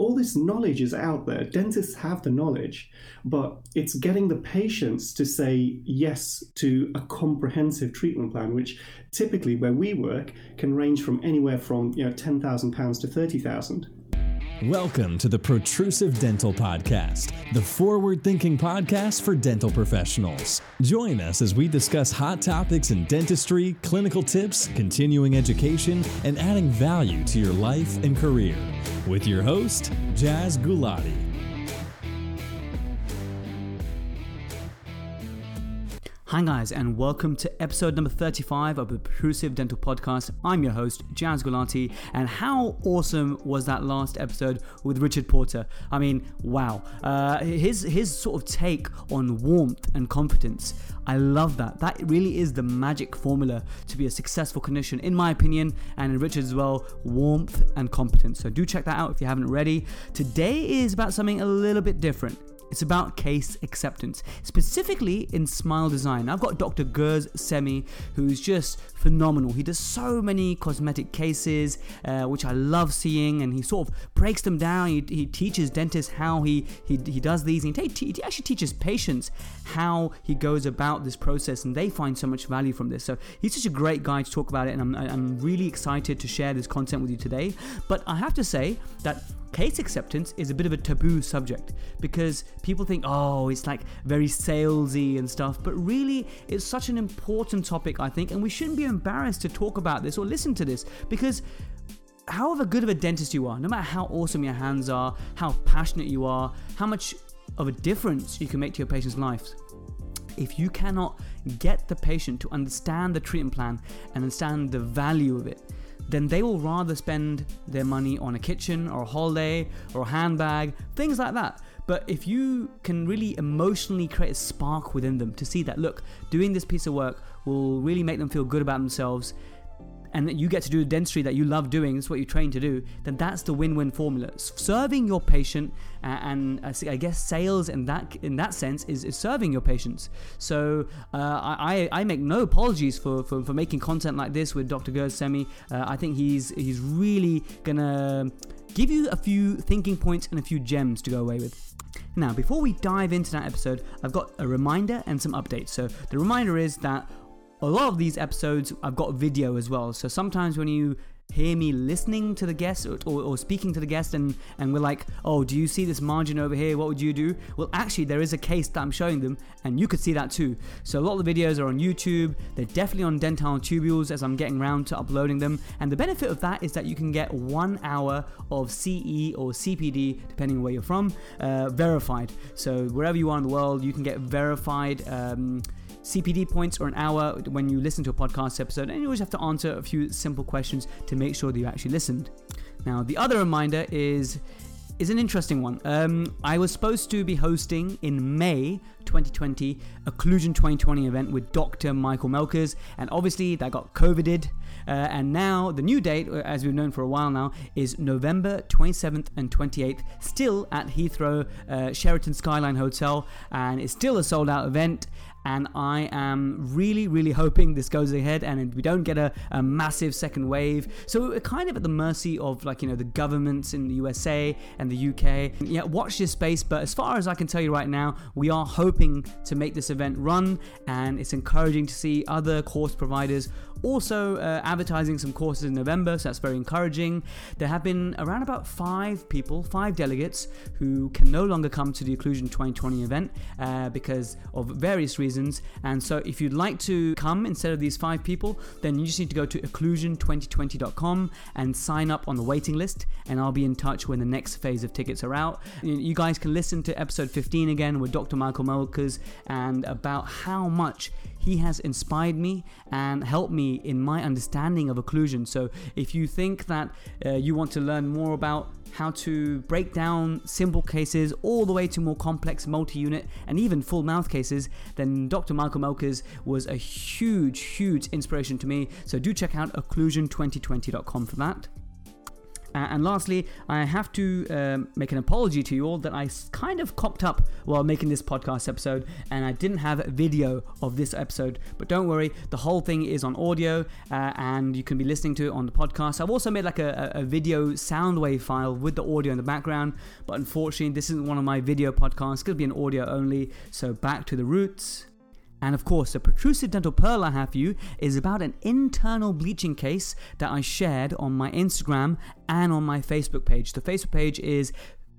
all this knowledge is out there. Dentists have the knowledge, but it's getting the patients to say yes to a comprehensive treatment plan, which typically where we work can range from anywhere from you know ten thousand pounds to thirty thousand. Welcome to the Protrusive Dental Podcast, the forward thinking podcast for dental professionals. Join us as we discuss hot topics in dentistry, clinical tips, continuing education, and adding value to your life and career. With your host, Jaz Gulati. Hi, guys, and welcome to episode number 35 of the Protrusive Dental Podcast. I'm your host, Jaz Gulati, and how awesome was that last episode with Richard Porter? I mean, wow. Uh, his, his sort of take on warmth and confidence. I love that. That really is the magic formula to be a successful clinician, in my opinion, and in Richard as well warmth and competence. So do check that out if you haven't already. Today is about something a little bit different. It's about case acceptance, specifically in smile design. I've got Dr. Gurs Saimbi, who's just phenomenal. He does so many cosmetic cases, uh, which I love seeing, and he sort of breaks them down. He, he teaches dentists how he, he, he does these, and he, t- he actually teaches patients how he goes about this process, and they find so much value from this. So he's such a great guy to talk about it, and I'm, I'm really excited to share this content with you today. But I have to say that case acceptance is a bit of a taboo subject because people think, oh, it's like very salesy and stuff, but really it's such an important topic, I think, and we shouldn't be embarrassed to talk about this or listen to this because however good of a dentist you are, no matter how awesome your hands are, how passionate you are, how much of a difference you can make to your patient's lives, if you cannot get the patient to understand the treatment plan and understand the value of it, then they will rather spend their money on a kitchen or a holiday or a handbag, things like that. But if you can really emotionally create a spark within them to see that, look, doing this piece of work will really make them feel good about themselves and that you get to do dentistry that you love doing, it's what you train to do, then that's the win-win formula. Serving your patient uh, and uh, I guess sales in that in that sense is, is serving your patients. So uh, I, I make no apologies for, for, for, making content like this with Dr. Gurs Saimbi. Uh, I think he's he's really gonna give you a few thinking points and a few gems to go away with. Now, before we dive into that episode, I've got a reminder and some updates. So, the reminder is that a lot of these episodes I've got video as well. So sometimes when you hear me listening to the guest or, or, or, speaking to the guest and, and we're like, oh, do you see this margin over here? What would you do? Well, actually, there is a case that I'm showing them and you could see that too. So a lot of the videos are on YouTube. They're definitely on Dental Tubules as I'm getting around to uploading them. And the benefit of that is that you can get one hour of CE or CPD, depending on where you're from, uh, verified. So wherever you are in the world, you can get verified. Um, CPD points or an hour when you listen to a podcast episode, and you always have to answer a few simple questions to make sure that you actually listened. Now, the other reminder is is an interesting one. Um, I was supposed to be hosting in May 2020 a Occlusion 2020 event with Dr. Michael Melkers, and obviously that got COVIDed. Uh, and now the new date, uh, as we've known for a while now, is November 27th and 28th, still at Heathrow uh, Sheraton Skyline Hotel, and it's still a sold out event and I am really, really hoping this goes ahead and we don't get a, a, massive second wave. So we're kind of at the mercy of like you know the governments in the USA and the UK. Yeah, watch this space. But as far as I can tell you right now, we are hoping to make this event run, and it's encouraging to see other course providers also uh, advertising some courses in November, so that's very encouraging. There have been around about five people, five delegates, who can no longer come to the Occlusion 2020 event uh, because of various reasons. And so, if you'd like to come instead of these five people, then you just need to go to occlusion2020.com and sign up on the waiting list, and I'll be in touch when the next phase of tickets are out. You guys can listen to episode 15 again with Dr. Michael Melkers and about how much he has inspired me and helped me in my understanding of occlusion. So, if you think that uh, you want to learn more about how to break down simple cases all the way to more complex multi unit and even full mouth cases, then Dr. Michael Melkers was a huge, huge inspiration to me. So, do check out occlusion2020.com for that. Uh, and lastly, I have to um, make an apology to you all that I kind of cocked up while making this podcast episode and I didn't have a video of this episode. But don't worry, the whole thing is on audio uh, and you can be listening to it on the podcast. I've also made like a, a video sound wave file with the audio in the background, but unfortunately, this isn't one of my video podcasts. It's going to be an audio only. So back to the roots. And of course, the protrusive dental pearl I have for you is about an internal bleaching case that I shared on my Instagram and on my Facebook page. The Facebook page is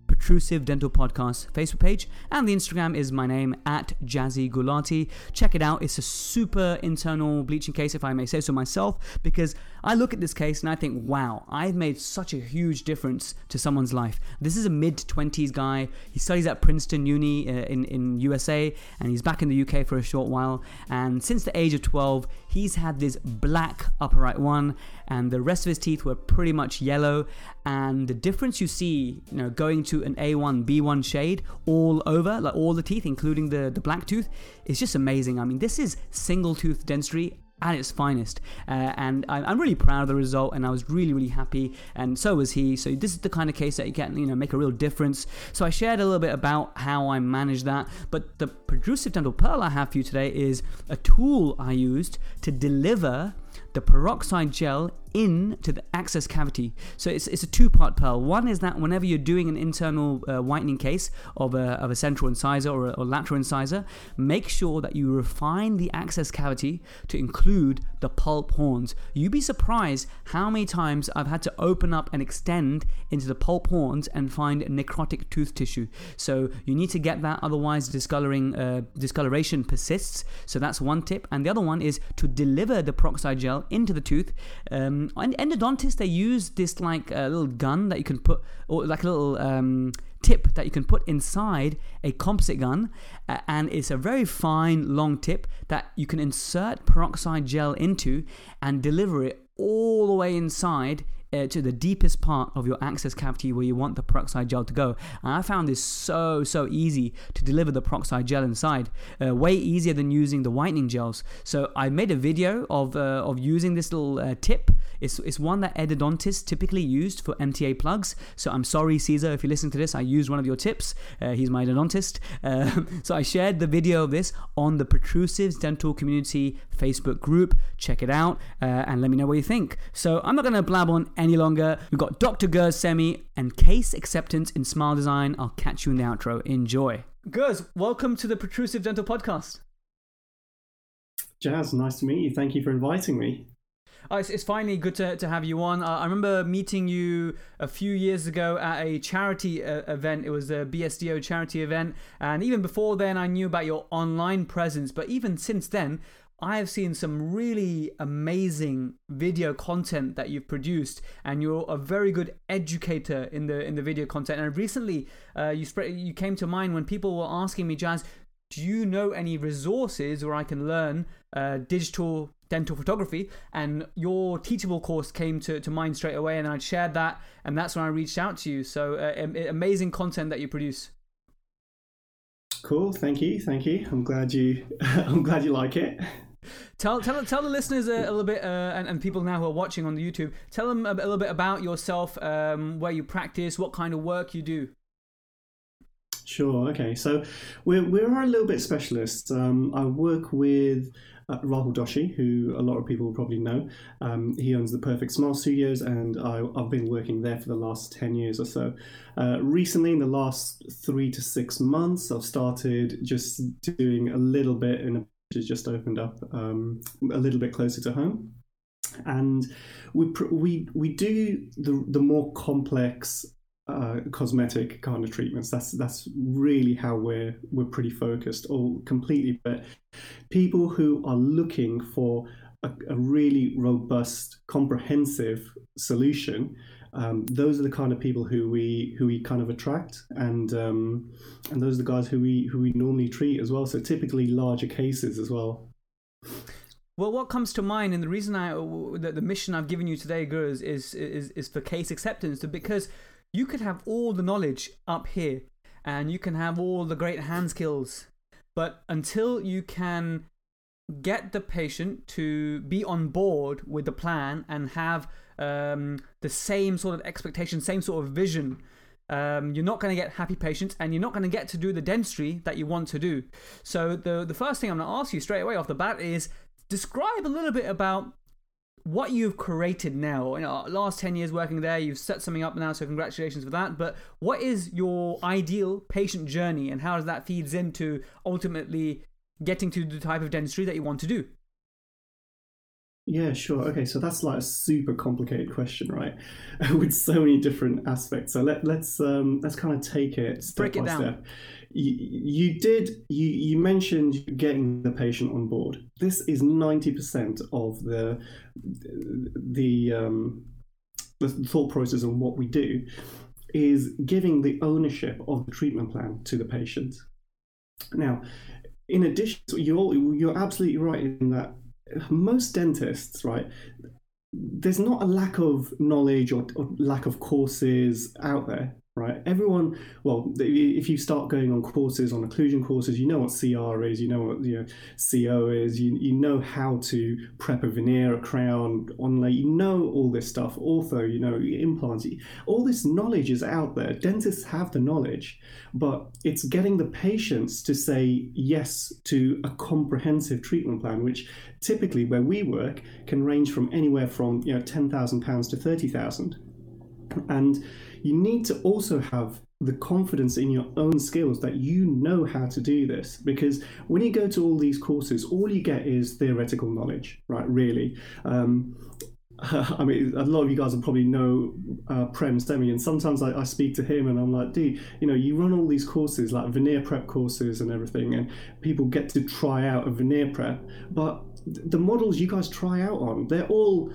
Protrusive Dental Podcast Facebook page, and the Instagram is my name at Jazzy Gulati. Check it out. It's a super internal bleaching case, if I may say so myself, because I look at this case and I think, wow, I've made such a huge difference to someone's life. This is a mid 20s guy. He studies at Princeton Uni uh, in, in USA, and he's back in the UK for a short while. And since the age of 12, he's had this black upper right one, and the rest of his teeth were pretty much yellow. And the difference you see, you know, going to an A1, B1 shade all over, like all the teeth, including the, the black tooth, is just amazing. I mean, this is single tooth dentistry at its finest. Uh, and I, am really proud of the result, and I was really, really happy, and so was he. So this is the kind of case that you can, you know, make a real difference. So I shared a little bit about how I managed that, but the protrusive dental pearl I have for you today is a tool I used to deliver the peroxide gel into the access cavity. So it's, it's a two part pearl. One is that whenever you're doing an internal uh, whitening case of a, of a central incisor or, a, or lateral incisor, make sure that you refine the access cavity to include the pulp horns. You'd be surprised how many times I've had to open up and extend into the pulp horns and find necrotic tooth tissue. So you need to get that, otherwise discoloring uh, discoloration persists. So that's one tip. And the other one is to deliver the peroxide gel into the tooth. Um, um, endodontists they use this like a little gun that you can put, or like a little um, tip that you can put inside a composite gun, uh, and it's a very fine long tip that you can insert peroxide gel into and deliver it all the way inside uh, to the deepest part of your access cavity where you want the peroxide gel to go. And I found this so, so easy to deliver the peroxide gel inside, uh, way easier than using the whitening gels. So I made a video of, uh, of using this little uh, tip. It's, it's one that endodontists typically used for MTA plugs. So I'm sorry, Caesar, if you listen to this, I used one of your tips. He's my endodontist. So I shared the video of this on the Protrusives Dental Community Facebook group. Check it out and let me know what you think. So I'm not going to blab on any longer. We've got Dr. Gurs Saimbi and case acceptance in smile design. I'll catch you in the outro. Enjoy. Gurs, welcome to the Protrusive Dental Podcast. Jazz, nice to meet you. Thank you for inviting me. Oh, it's, it's finally good to, to have you on. Uh, I remember meeting you a few years ago at a charity uh, event. It was a BSDO charity event. And even before then, I knew about your online presence. But even since then, I have seen some really amazing video content that you've produced, and you're a very good educator in the in the video content. And recently, uh, you spread you came to mind when people were asking me, Jazz, do you know any resources where I can learn uh, digital dental photography? And your Teachable course came to, to mind straight away, and I shared that, and that's when I reached out to you. So uh, amazing content that you produce. Cool, thank you, thank you. I'm glad you, I'm glad you like it. Tell, tell, tell the listeners a, a little bit, uh, and, and people now who are watching on the YouTube, tell them a, a little bit about yourself, um, where you practice, what kind of work you do. Sure. Okay. So we're we're a little bit specialists. Um, I work with uh, Rahul Doshi, who a lot of people probably know. Um, he owns the Perfect Smile Studios, and I, have been working there for the last 10 years or so. Uh, recently, in the last three to six months, I've started just doing a little bit in a has just opened up um, a little bit closer to home. And we we we do the the more complex uh, cosmetic kind of treatments. That's that's really how we're we're pretty focused, all completely. But people who are looking for a, a really robust, comprehensive solution um, those are the kind of people who we who we kind of attract, and um, and those are the guys who we who we normally treat as well. So typically larger cases as well. Well, what comes to mind, and the reason I the, the mission I've given you today, Gurs, is is is for case acceptance, because you could have all the knowledge up here, and you can have all the great hand skills, but until you can get the patient to be on board with the plan and have um, the same sort of expectation, same sort of vision. Um, you're not going to get happy patients and you're not going to get to do the dentistry that you want to do. So, the, the first thing I'm going to ask you straight away off the bat is describe a little bit about what you've created now. You know, last 10 years working there, you've set something up now, so congratulations for that. But what is your ideal patient journey and how does that feeds into ultimately getting to the type of dentistry that you want to do? Yeah, sure. Okay, so that's like a super complicated question, right? With so many different aspects. So let, let's um, let's kind of take it step Break it by down. step. You, you did you you mentioned getting the patient on board. This is ninety percent of the the um, the thought process on what we do is giving the ownership of the treatment plan to the patient. Now, in addition, you're you're absolutely right in that most dentists, right, there's not a lack of knowledge or, or, lack of courses out there right? Everyone, well, if you start going on courses, on occlusion courses, you know what CR is, you know what you know, CO is, you, you know how to prep a veneer, a crown, onlay, you know all this stuff, ortho, you know, implants, all this knowledge is out there. Dentists have the knowledge, but it's getting the patients to say yes to a comprehensive treatment plan, which typically where we work can range from anywhere from, you know, £10,000 to 30,000. And you need to also have the confidence in your own skills that you know how to do this because when you go to all these courses all you get is theoretical knowledge right really. Um, I mean, a lot of you guys will probably know uh, Prem Semi, and sometimes I, I, speak to him and I'm like, dude, you know, you run all these courses, like veneer prep courses and everything, and people get to try out a veneer prep, but the models you guys try out on, they're all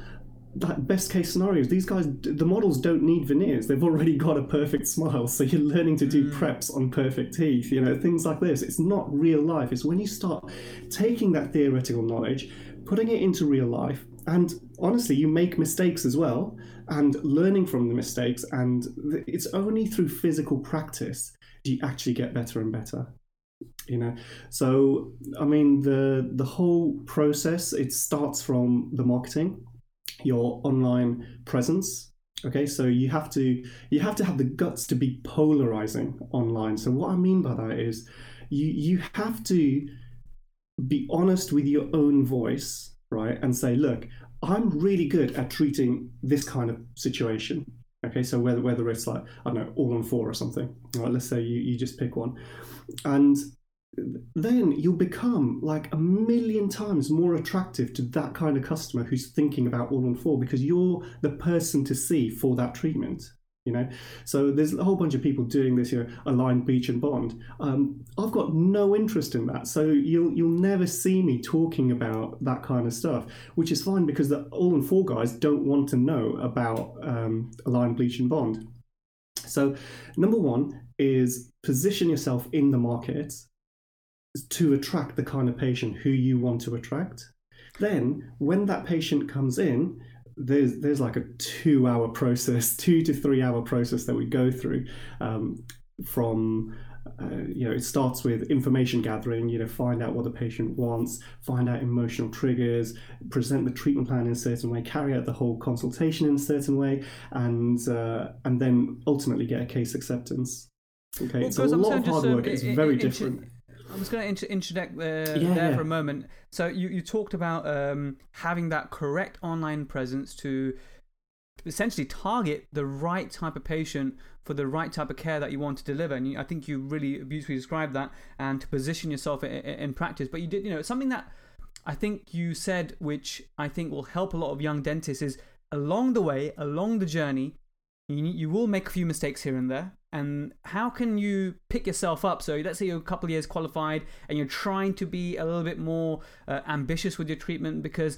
like best case scenarios these guys the models don't need veneers. They've already got a perfect smile. So you're learning to do mm. preps on perfect teeth you know things like this. It's not real life. It's when you start taking that theoretical knowledge putting it into real life and honestly you make mistakes as well and learning from the mistakes and it's only through physical practice do you actually get better and better you know? So i mean the the whole process it starts from the marketing your online presence. Okay so you have to you have to have the guts to be polarizing online. So what i mean by that is you you have to be honest with your own voice right and say look i'm really good at treating this kind of situation. Okay so whether whether it's like i don't know all on four or something. Right let's say you, you just pick one. And then you'll become like a million times more attractive to that kind of customer who's thinking about all on four because you're the person to see for that treatment you know? So there's a whole bunch of people doing this you know align bleach and bond. Um, i've got no interest in that. So you'll you'll never see me talking about that kind of stuff which is fine because the all on four guys don't want to know about um, align bleach and bond. So number one is position yourself in the market to attract the kind of patient who you want to attract. Then, when that patient comes in, there's there's like a two hour process, two to three hour process that we go through um, from. Uh, you know, it starts with information gathering. You know, find out what the patient wants, find out emotional triggers, present the treatment plan in a certain way, carry out the whole consultation in a certain way, and uh, and then ultimately get a case acceptance. Okay, well, it's a lot of hard work. It's very different. I was going to interject there, yeah, there yeah. for a moment. So you, you talked about um, having that correct online presence to essentially target the right type of patient for the right type of care that you want to deliver. And you, I think you really beautifully described that and to position yourself in, in practice. But you did, you know, something that I think you said, which I think will help a lot of young dentists, is along the way, along the journey, you, you will make a few mistakes here and there. And how can you pick yourself up? So, let's say you're a couple of years qualified and you're trying to be a little bit more uh, ambitious with your treatment because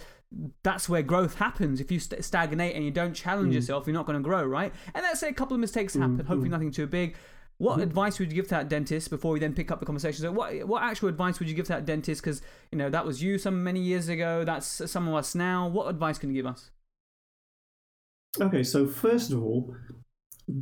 that's where growth happens. If you st stagnate and you don't challenge mm. yourself, you're not going to grow, right? And let's say a couple of mistakes happen, mm. hopefully nothing too big. What mm. advice would you give to that dentist before we then pick up the conversation? So, what what actual advice would you give to that dentist? Because you know that was you some many years ago. That's some of us now. What advice can you give us? Okay, so first of all,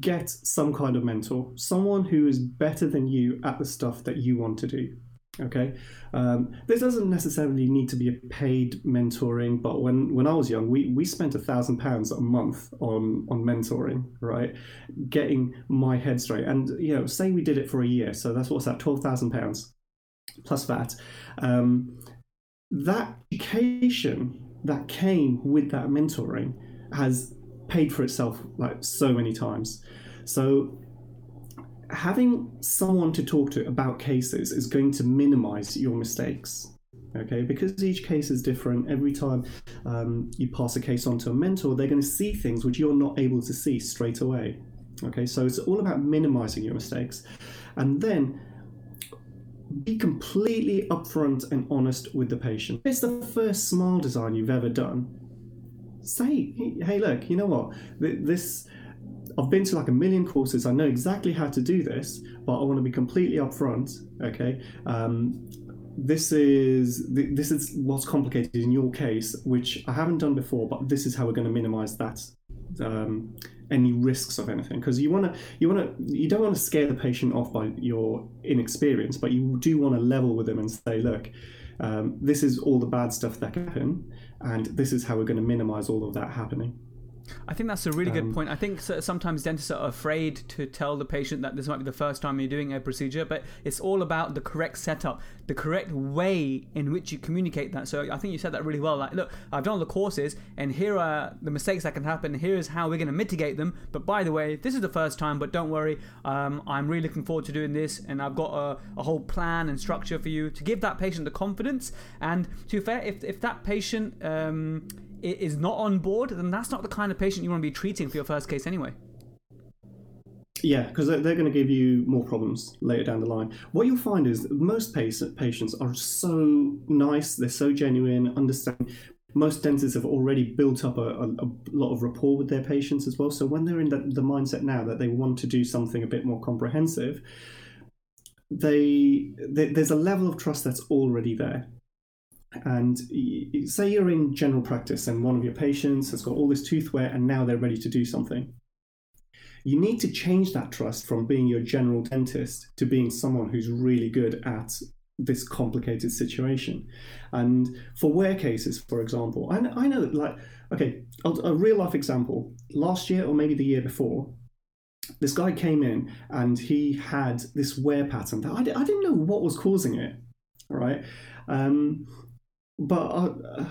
get some kind of mentor, someone who is better than you at the stuff that you want to do. Okay, um, this doesn't necessarily need to be a paid mentoring, but when, when I was young, we, we spent a thousand pounds a month on on mentoring, right? Getting my head straight, and you know, say we did it for a year, so that's what's that, twelve thousand pounds plus that. Um, that education that came with that mentoring has paid for itself like so many times. So having someone to talk to about cases is going to minimize your mistakes okay? Because each case is different every time um, you pass a case on to a mentor they're going to see things which you're not able to see straight away okay? So it's all about minimizing your mistakes. And then be completely upfront and honest with the patient. It's the first smile design you've ever done say hey look you know what this I've been to like a million courses. I know exactly how to do this, but I want to be completely upfront. Okay. Um, this is this is what's complicated in your case, which I haven't done before, but this is how we're going to minimize that um, any risks of anything because you want to you want to you don't want to scare the patient off by your inexperience, but you do want to level with them and say, look, um, this is all the bad stuff that can happen, and this is how we're going to minimize all of that happening. I think that's a really good um, point. I think sometimes dentists are afraid to tell the patient that this might be the first time you're doing a procedure, but it's all about the correct setup, the correct way in which you communicate that. So I think you said that really well. Like, look, I've done all the courses, and here are the mistakes that can happen. Here's how we're going to mitigate them. But by the way, this is the first time, but don't worry. Um, I'm really looking forward to doing this, and I've got a, a, whole plan and structure for you to give that patient the confidence. And to be fair, if, if that patient um, is not on board, then that's not the kind of patient you want to be treating for your first case anyway. Yeah, because they're going to give you more problems later down the line. What you'll find is most patients are so nice, they're so genuine, understanding. Most dentists have already built up a, a, a, lot of rapport with their patients as well. So when they're in the, the mindset now that they want to do something a bit more comprehensive, they, they there's a level of trust that's already there and say you're in general practice and one of your patients has got all this tooth wear and now they're ready to do something. You need to change that trust from being your general dentist to being someone who's really good at this complicated situation. And for wear cases, for example, I, I know, that like, okay, a, a real life example. Last year or maybe the year before, this guy came in and he had this wear pattern that I, I didn't know what was causing it. Right. Um, but uh,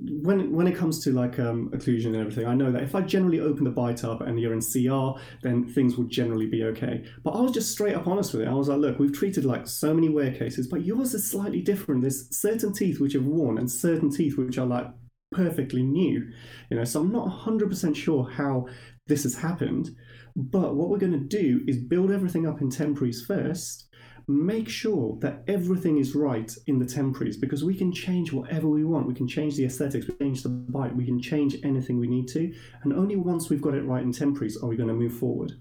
when when it comes to like um, occlusion and everything, I know that if I generally open the bite up and you're in CR, then things will generally be okay. But I was just straight up honest with it. I was like, look, we've treated like so many wear cases, but yours is slightly different. There's certain teeth which have worn and certain teeth which are like perfectly new. You know, so I'm not 100% sure how this has happened. But what we're going to do is build everything up in temporaries first make sure that everything is right in the temporaries because we can change whatever we want. We can change the aesthetics, we can change the bite, we can change anything we need to. And only once we've got it right in temporaries are we going to move forward.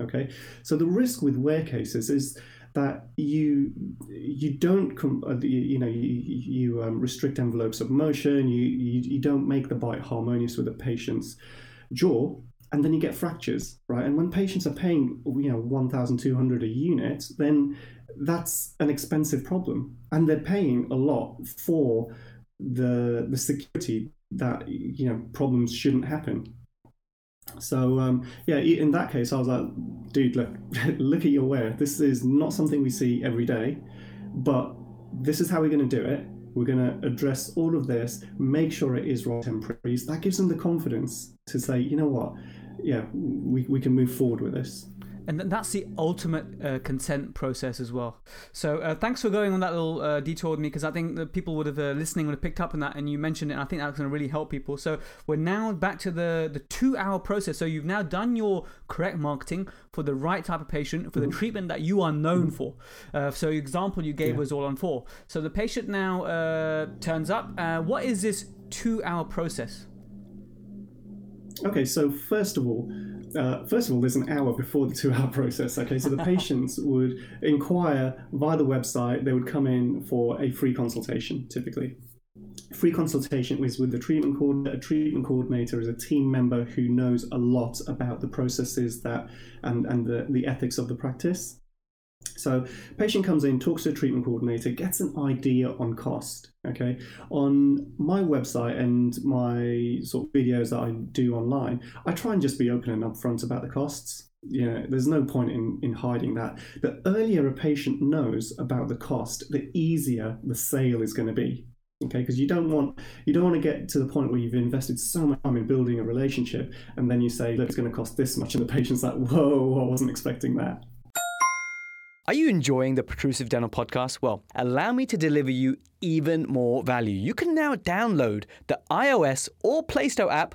Okay, so the risk with wear cases is that you you don't uh, you know you, you um, restrict envelopes of motion you, you you don't make the bite harmonious with the patient's jaw and then you get fractures right and when patients are paying you know 1200 a unit then that's an expensive problem, and they're paying a lot for the the security that you know problems shouldn't happen. So um, yeah, in that case, I was like, dude, look, look at your wear. This is not something we see every day, but this is how we're going to do it. We're going to address all of this, make sure it is right temporaries. That gives them the confidence to say, you know what, yeah, we, we can move forward with this and that's the ultimate uh, consent process as well. So uh, thanks for going on that little uh, detour with me because I think the people would have uh, listening would have picked up on that, and you mentioned it. And I think that's going to really help people. So we're now back to the the two hour process. So you've now done your correct marketing for the right type of patient for the mm-hmm. treatment that you are known mm-hmm. for. Uh, so example you gave yeah. was all on four. So the patient now uh, turns up. what is this two hour process? Okay, so first of all, uh, first of all, there's an hour before the two hour process. Okay, so the patients would inquire via the website, they would come in for a free consultation typically. Free consultation is with the treatment coordinator. A treatment coordinator is a team member who knows a lot about the processes that and, and the, the ethics of the practice. So, patient comes in, talks to a treatment coordinator, gets an idea on cost. Okay, on my website and my sort of videos that I do online, I try and just be open and upfront about the costs. Know, there's no point in, in hiding that. The earlier a patient knows about the cost, the easier the sale is going to be okay because you don't want you don't want to get to the point where you've invested so much time in building a relationship and then you say look it's going to cost this much and the patient's like whoa i wasn't expecting that are you enjoying the Protrusive Dental podcast? Well, allow me to deliver you even more value. You can now download the iOS or Play Store app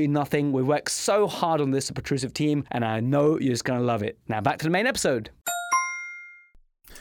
absolutely nothing. We worked so hard on this, the Protrusive team, and I know you're just going to love it. Now back to the main episode.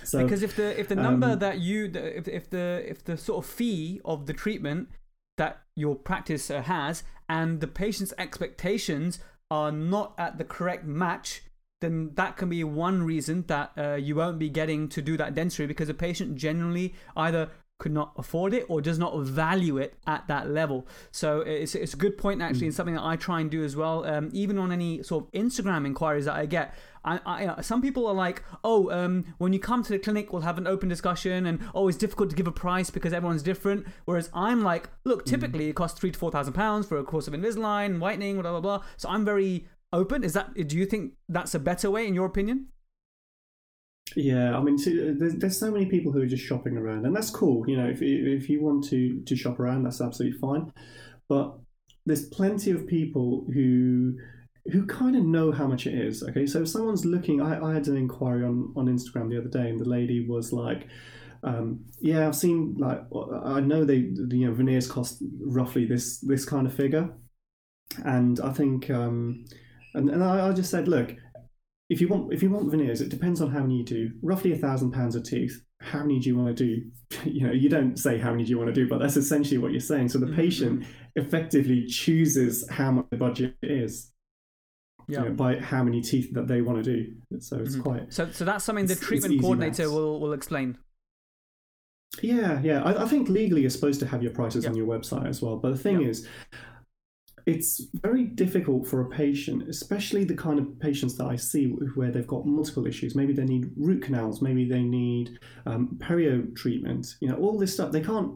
So, because if the if the number um, that you if if the if the sort of fee of the treatment that your practice uh, has and the patient's expectations are not at the correct match, then that can be one reason that uh, you won't be getting to do that dentistry because the patient generally either could not afford it or does not value it at that level. So it's, it's a good point, actually, and something that I try and do as well. Um, even on any sort of Instagram inquiries that I get, I, I, some people are like, oh, um, when you come to the clinic, we'll have an open discussion, and oh, it's difficult to give a price because everyone's different. Whereas I'm like, look, mm. typically mm. it costs three to four thousand pounds for a course of Invisalign, whitening, blah blah blah. So I'm very open. Is that? Do you think that's a better way, in your opinion? Yeah, I mean, there's, there's so many people who are just shopping around, and that's cool. You know, if if you want to to shop around, that's absolutely fine. But there's plenty of people who who kind of know how much it is. Okay, so if someone's looking, I, I had an inquiry on on Instagram the other day, and the lady was like. Um, yeah, I've seen like I know they you know veneers cost roughly this this kind of figure, and I think um, and and I, I just said, look, if you want if you want veneers, it depends on how many you do. Roughly a thousand pounds of teeth. How many do you want to do? You know, you don't say how many do you want to do, but that's essentially what you're saying. So the mm-hmm. patient effectively chooses how much the budget is. Yeah. You know, by how many teeth that they want to do. So it's mm-hmm. quite. So so that's something the treatment coordinator will will explain. Yeah, yeah. I, I, think legally you're supposed to have your prices on your website as well. But the thing is, it's very difficult for a patient, especially the kind of patients that I see where they've got multiple issues. Maybe they need root canals, maybe they need um, perio treatment. You know, all this stuff. They can't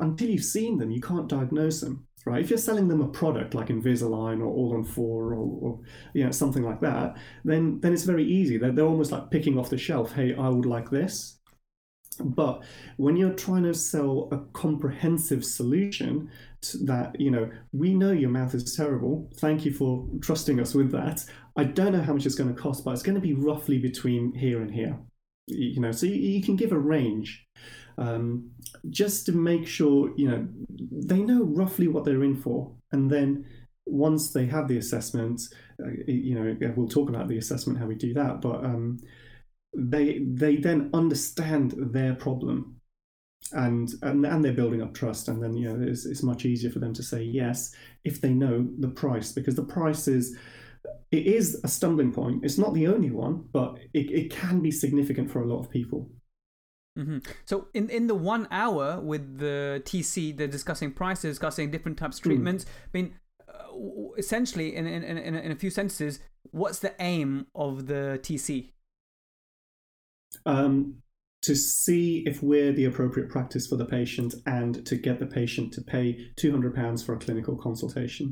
until you've seen them. You can't diagnose them, right? If you're selling them a product like Invisalign or All on Four or, or you know something like that, then then it's very easy. They're, they're almost like picking off the shelf. Hey, I would like this. But when you're trying to sell a comprehensive solution that, you know, we know your mouth is terrible. Thank you for trusting us with that. I don't know how much it's going to cost, but it's going to be roughly between here and here. You know, so you, you can give a range um, just to make sure, you know, they know roughly what they're in for. And then once they have the assessment, uh, you know, we'll talk about the assessment, how we do that. But um, they they then understand their problem and and, and they're building up trust and then you know it's, it's much easier for them to say yes if they know the price because the price is it is a stumbling point it's not the only one but it, it can be significant for a lot of people mm-hmm. So, in, in the one hour with the TC, they're discussing prices, discussing different types of hmm. treatments. Mm. I mean, uh, essentially, in, in, in, in a few sentences, what's the aim of the TC? um, to see if we're the appropriate practice for the patient and to get the patient to pay £200 for a clinical consultation.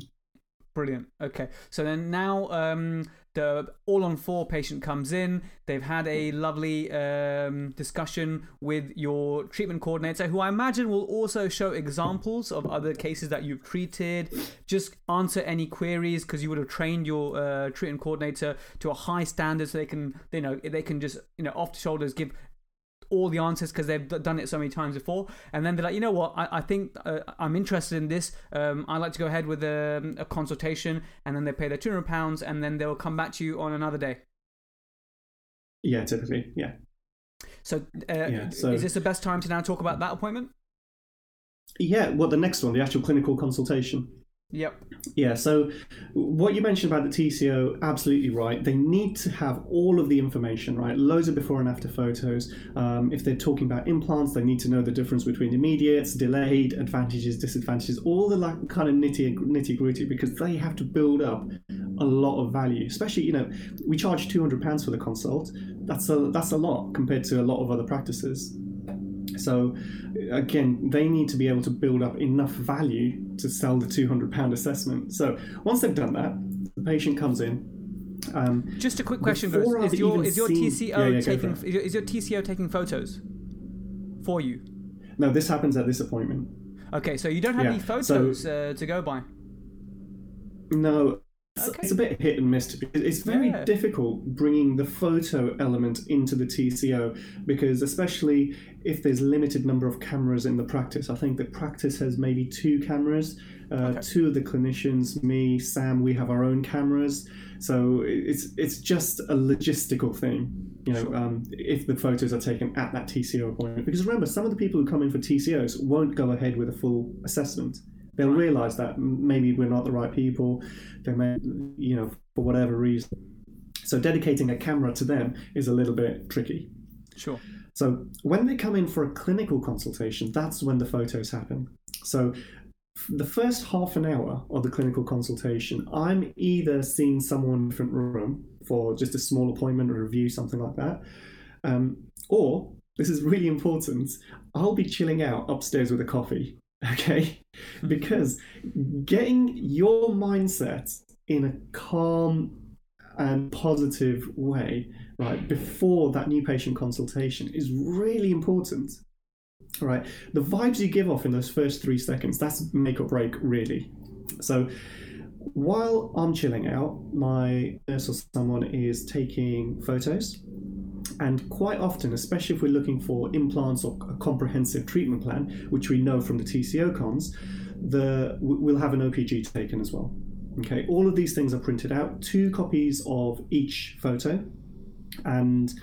Brilliant. Okay. So then now um, the all on four patient comes in. They've had a lovely um, discussion with your treatment coordinator, who I imagine will also show examples of other cases that you've treated. Just answer any queries because you would have trained your uh, treatment coordinator to a high standard, so they can, you know, they can just, you know, off the shoulders give all the answers because they've done it so many times before. And then they're like, you know what, I, I think uh, I'm interested in this. Um, I'd like to go ahead with a, a consultation. And then they pay their £200 and then they'll come back to you on another day. Yeah, typically, yeah. So, uh, Yeah, so- is this the best time to now talk about that appointment? Yeah, well, the next one, the actual clinical consultation. Yep. Yeah, so what you mentioned about the TCO, absolutely right. They need to have all of the information, right? Loads of before and after photos. Um, if they're talking about implants, they need to know the difference between immediates, delayed, advantages, disadvantages, all the like, kind of nitty nitty gritty, because they have to build up a lot of value. Especially, you know, we charge two hundred pounds for the consult. That's a that's a lot compared to a lot of other practices. So, again, they need to be able to build up enough value to sell the £200 assessment. So, once they've done that, the patient comes in. Um, Just a quick question. Is your is your seen- TCO Yeah, yeah, taking for is your, is your TCO taking photos for you? no, this happens at this appointment. Okay, so you don't have Yeah, any so- photos uh, to go by. No, Okay. it's a bit hit and miss. because It's very Yeah. difficult bringing the photo element into the TCO because, especially if there's limited number of cameras in the practice, I think the practice has maybe two cameras. Uh, Okay. Two of the clinicians, me, Sam, we have our own cameras, so it's it's just a logistical thing. You know, um, if the photos are taken at that TCO appointment, because remember, some of the people who come in for TCOs won't go ahead with a full assessment. They'll realise that maybe we're not the right people. They may, you know, for whatever reason. So dedicating a camera to them is a little bit tricky. Sure. So when they come in for a clinical consultation, that's when the photos happen. So the first half an hour of the clinical consultation, I'm either seeing someone in a different room for just a small appointment or review, something like that, um, or this is really important, I'll be chilling out upstairs with a coffee. Okay, mm-hmm. because getting your mindset in a calm and positive way right before that new patient consultation is really important all right? The vibes you give off in those first three seconds that's make or break really. So while i'm chilling out my nurse or someone is taking photos and quite often, especially if we're looking for implants or a comprehensive treatment plan, which we know from the TCO cons, the we'll have an OPG taken as well. Okay, all of these things are printed out, two copies of each photo, and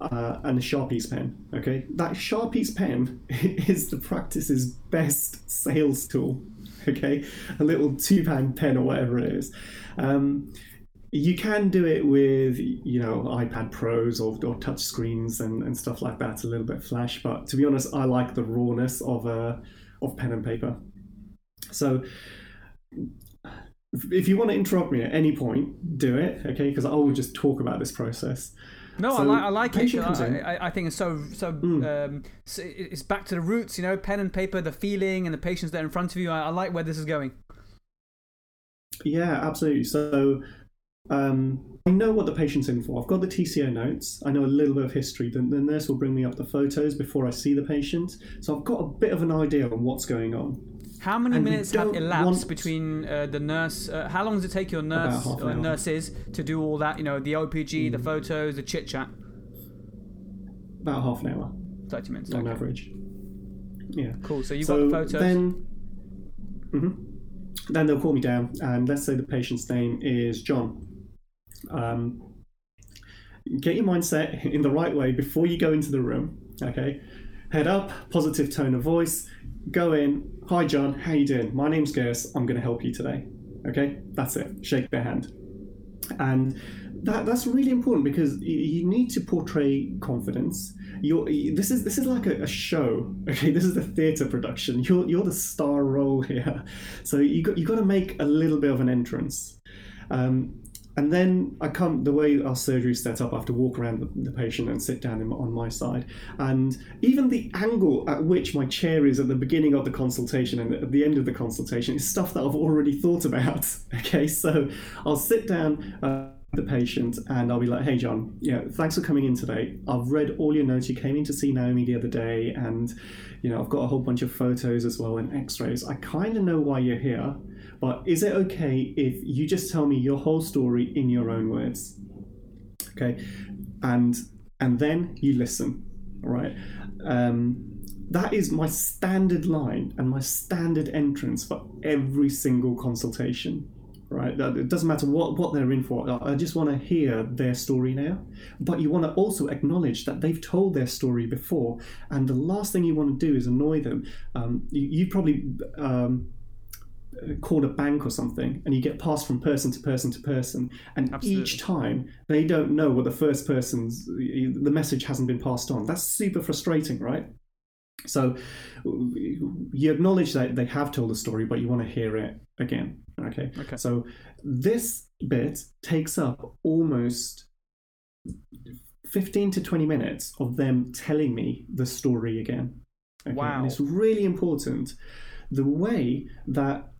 uh, and a Sharpies pen. Okay, that Sharpies pen is the practice's best sales tool. Okay, a little two pound pen or whatever it is. Um, you can do it with you know iPad Pros or, or touch screens and, and stuff like that. A little bit flash, but to be honest, I like the rawness of uh, of pen and paper. So if you want to interrupt me at any point, do it, okay? Because I will just talk about this process. No, I So, like I like it. I. I, I think it's so so. Um, so it's back to the roots, you know, pen and paper, the feeling, and the patients that are in front of you. I, I like where this is going. Yeah, absolutely. So um, I know what the patient's in for. I've got the TCO notes. I know a little bit of history. The, the nurse will bring me up the photos before I see the patient. So I've got a bit of an idea on what's going on. How many And minutes have elapsed between uh, the nurse? Uh, how long does it take your nurse or hour. nurses to do all that? You know, the OPG, Hmm. the photos, the chit chat. About half an hour Thirty minutes. on Okay. average. Yeah. Cool. So you've so got the photos. Then, Mhm. then they'll call me down, and let's say the patient's name is John. Um, get your mindset in the right way before you go into the room. Okay, head up, positive tone of voice. Go in. Hi, John. How you doing? My name's Gurs. I'm going to help you today. Okay, that's it. Shake their hand, and that that's really important because you need to portray confidence. You're this is this is like a, a show. Okay, this is a theatre production. You're you're the star role here, so you got you got to make a little bit of an entrance. Um, and then I come the way our surgery is set up. I have to walk around the, the patient and sit down in, on my side, and even the angle at which my chair is at the beginning of the consultation and at the end of the consultation is stuff that I've already thought about. Okay, so I'll sit down. Uh, the patient and I'll be like, "Hey, John, yeah, thanks for coming in today. I've read all your notes. You came in to see Naomi the other day, and you know I've got a whole bunch of photos as well and X-rays. I kind of know why you're here, but is it okay if you just tell me your whole story in your own words? Okay, and and then you listen. All right." Um, that is my standard line and my standard entrance for every single consultation. right? It doesn't matter what, what they're in for. I just want to hear their story now. But you want to also acknowledge that they've told their story before. And the last thing you want to do is annoy them. Um, you, you probably um, called a bank or something and you get passed from person to person to person. And Absolutely. each time they don't know what the first person's, the message hasn't been passed on. That's super frustrating, right? So you acknowledge that they have told the story, but you want to hear it again. Okay. Okay. So this bit takes up almost 15 to 20 minutes of them telling me the story again. Okay? Wow. And it's really important the way that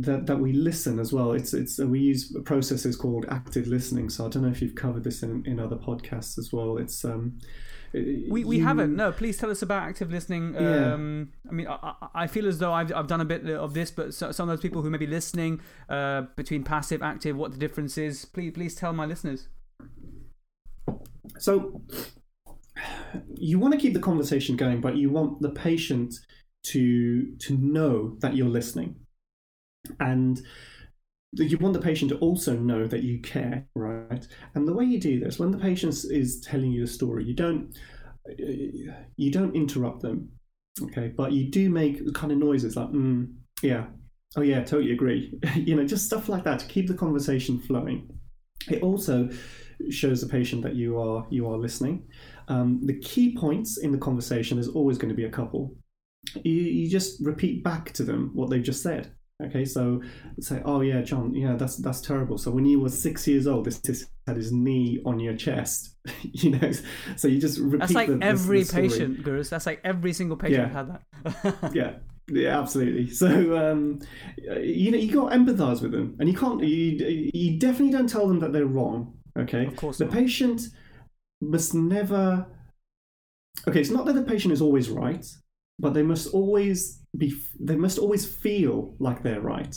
that, that we listen as well. It's it's we use processes called active listening. So I don't know if you've covered this in, in other podcasts as well. It's um We, we you- haven't. No, please tell us about active listening. Yeah. Um, I mean, I, I- I feel as though I've, I've done a bit of this, but some of those people who may be listening uh, between passive, active, what the difference is, please, please tell my listeners. So you want to keep the conversation going, but you want the patient to to know that you're listening, and you want the patient to also know that you care, right? And the way you do this, when the patient is telling you a story, you don't you don't interrupt them, okay? But you do make kind of noises like, mm, yeah, oh yeah, totally agree, you know, just stuff like that to keep the conversation flowing. It also shows the patient that you are you are listening. Um, the key points in the conversation is always going to be a couple. You, you just repeat back to them what they've just said. Okay, so say, oh yeah, John, yeah, that's that's terrible. So when you were six years old, this, this had his knee on your chest, you know. So you just repeat. That's like the, the- every the story. patient, Gurs. That's like every single patient Yeah. had that. yeah yeah absolutely so um you know you got to empathize with them and you can't you, you definitely don't tell them that they're wrong okay Of course the not. patient must never okay it's not that the patient is always right but they must always be they must always feel like they're right.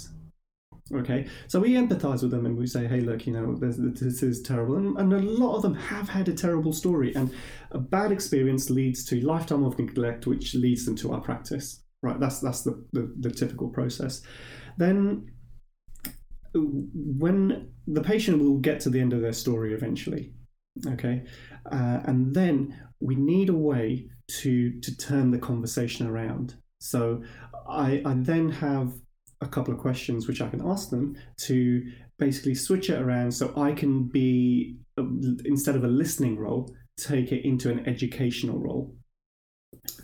Okay? So we empathize with them and we say hey look you know this, this is terrible. And, and a lot of them have had a terrible story and a bad experience leads to lifetime of neglect which leads them to our practice. Right? That's that's the, the, the typical process. Then when the patient will get to the end of their story eventually okay? Uh, and then we need a way to to turn the conversation around so i i then have a couple of questions which i can ask them to basically switch it around so i can be uh, instead of a listening role take it into an educational role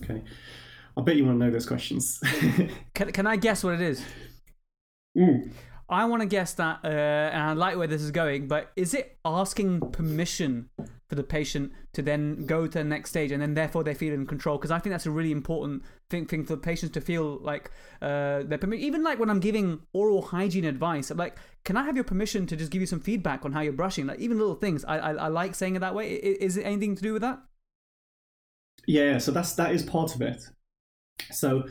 okay i bet you want to know those questions Can, can I guess what it is? Mm. I want to guess that, uh, and I like where this is going, but is it asking permission for the patient to then go to the next stage and then therefore they feel in control? Because I think that's a really important thing, thing for patients to feel like uh, they're permi- Even like when I'm giving oral hygiene advice, I'm like, can I have your permission to just give you some feedback on how you're brushing? Like even little things. I, I, I like saying it that way. Is it anything to do with that? Yeah, so that's that is part of it. So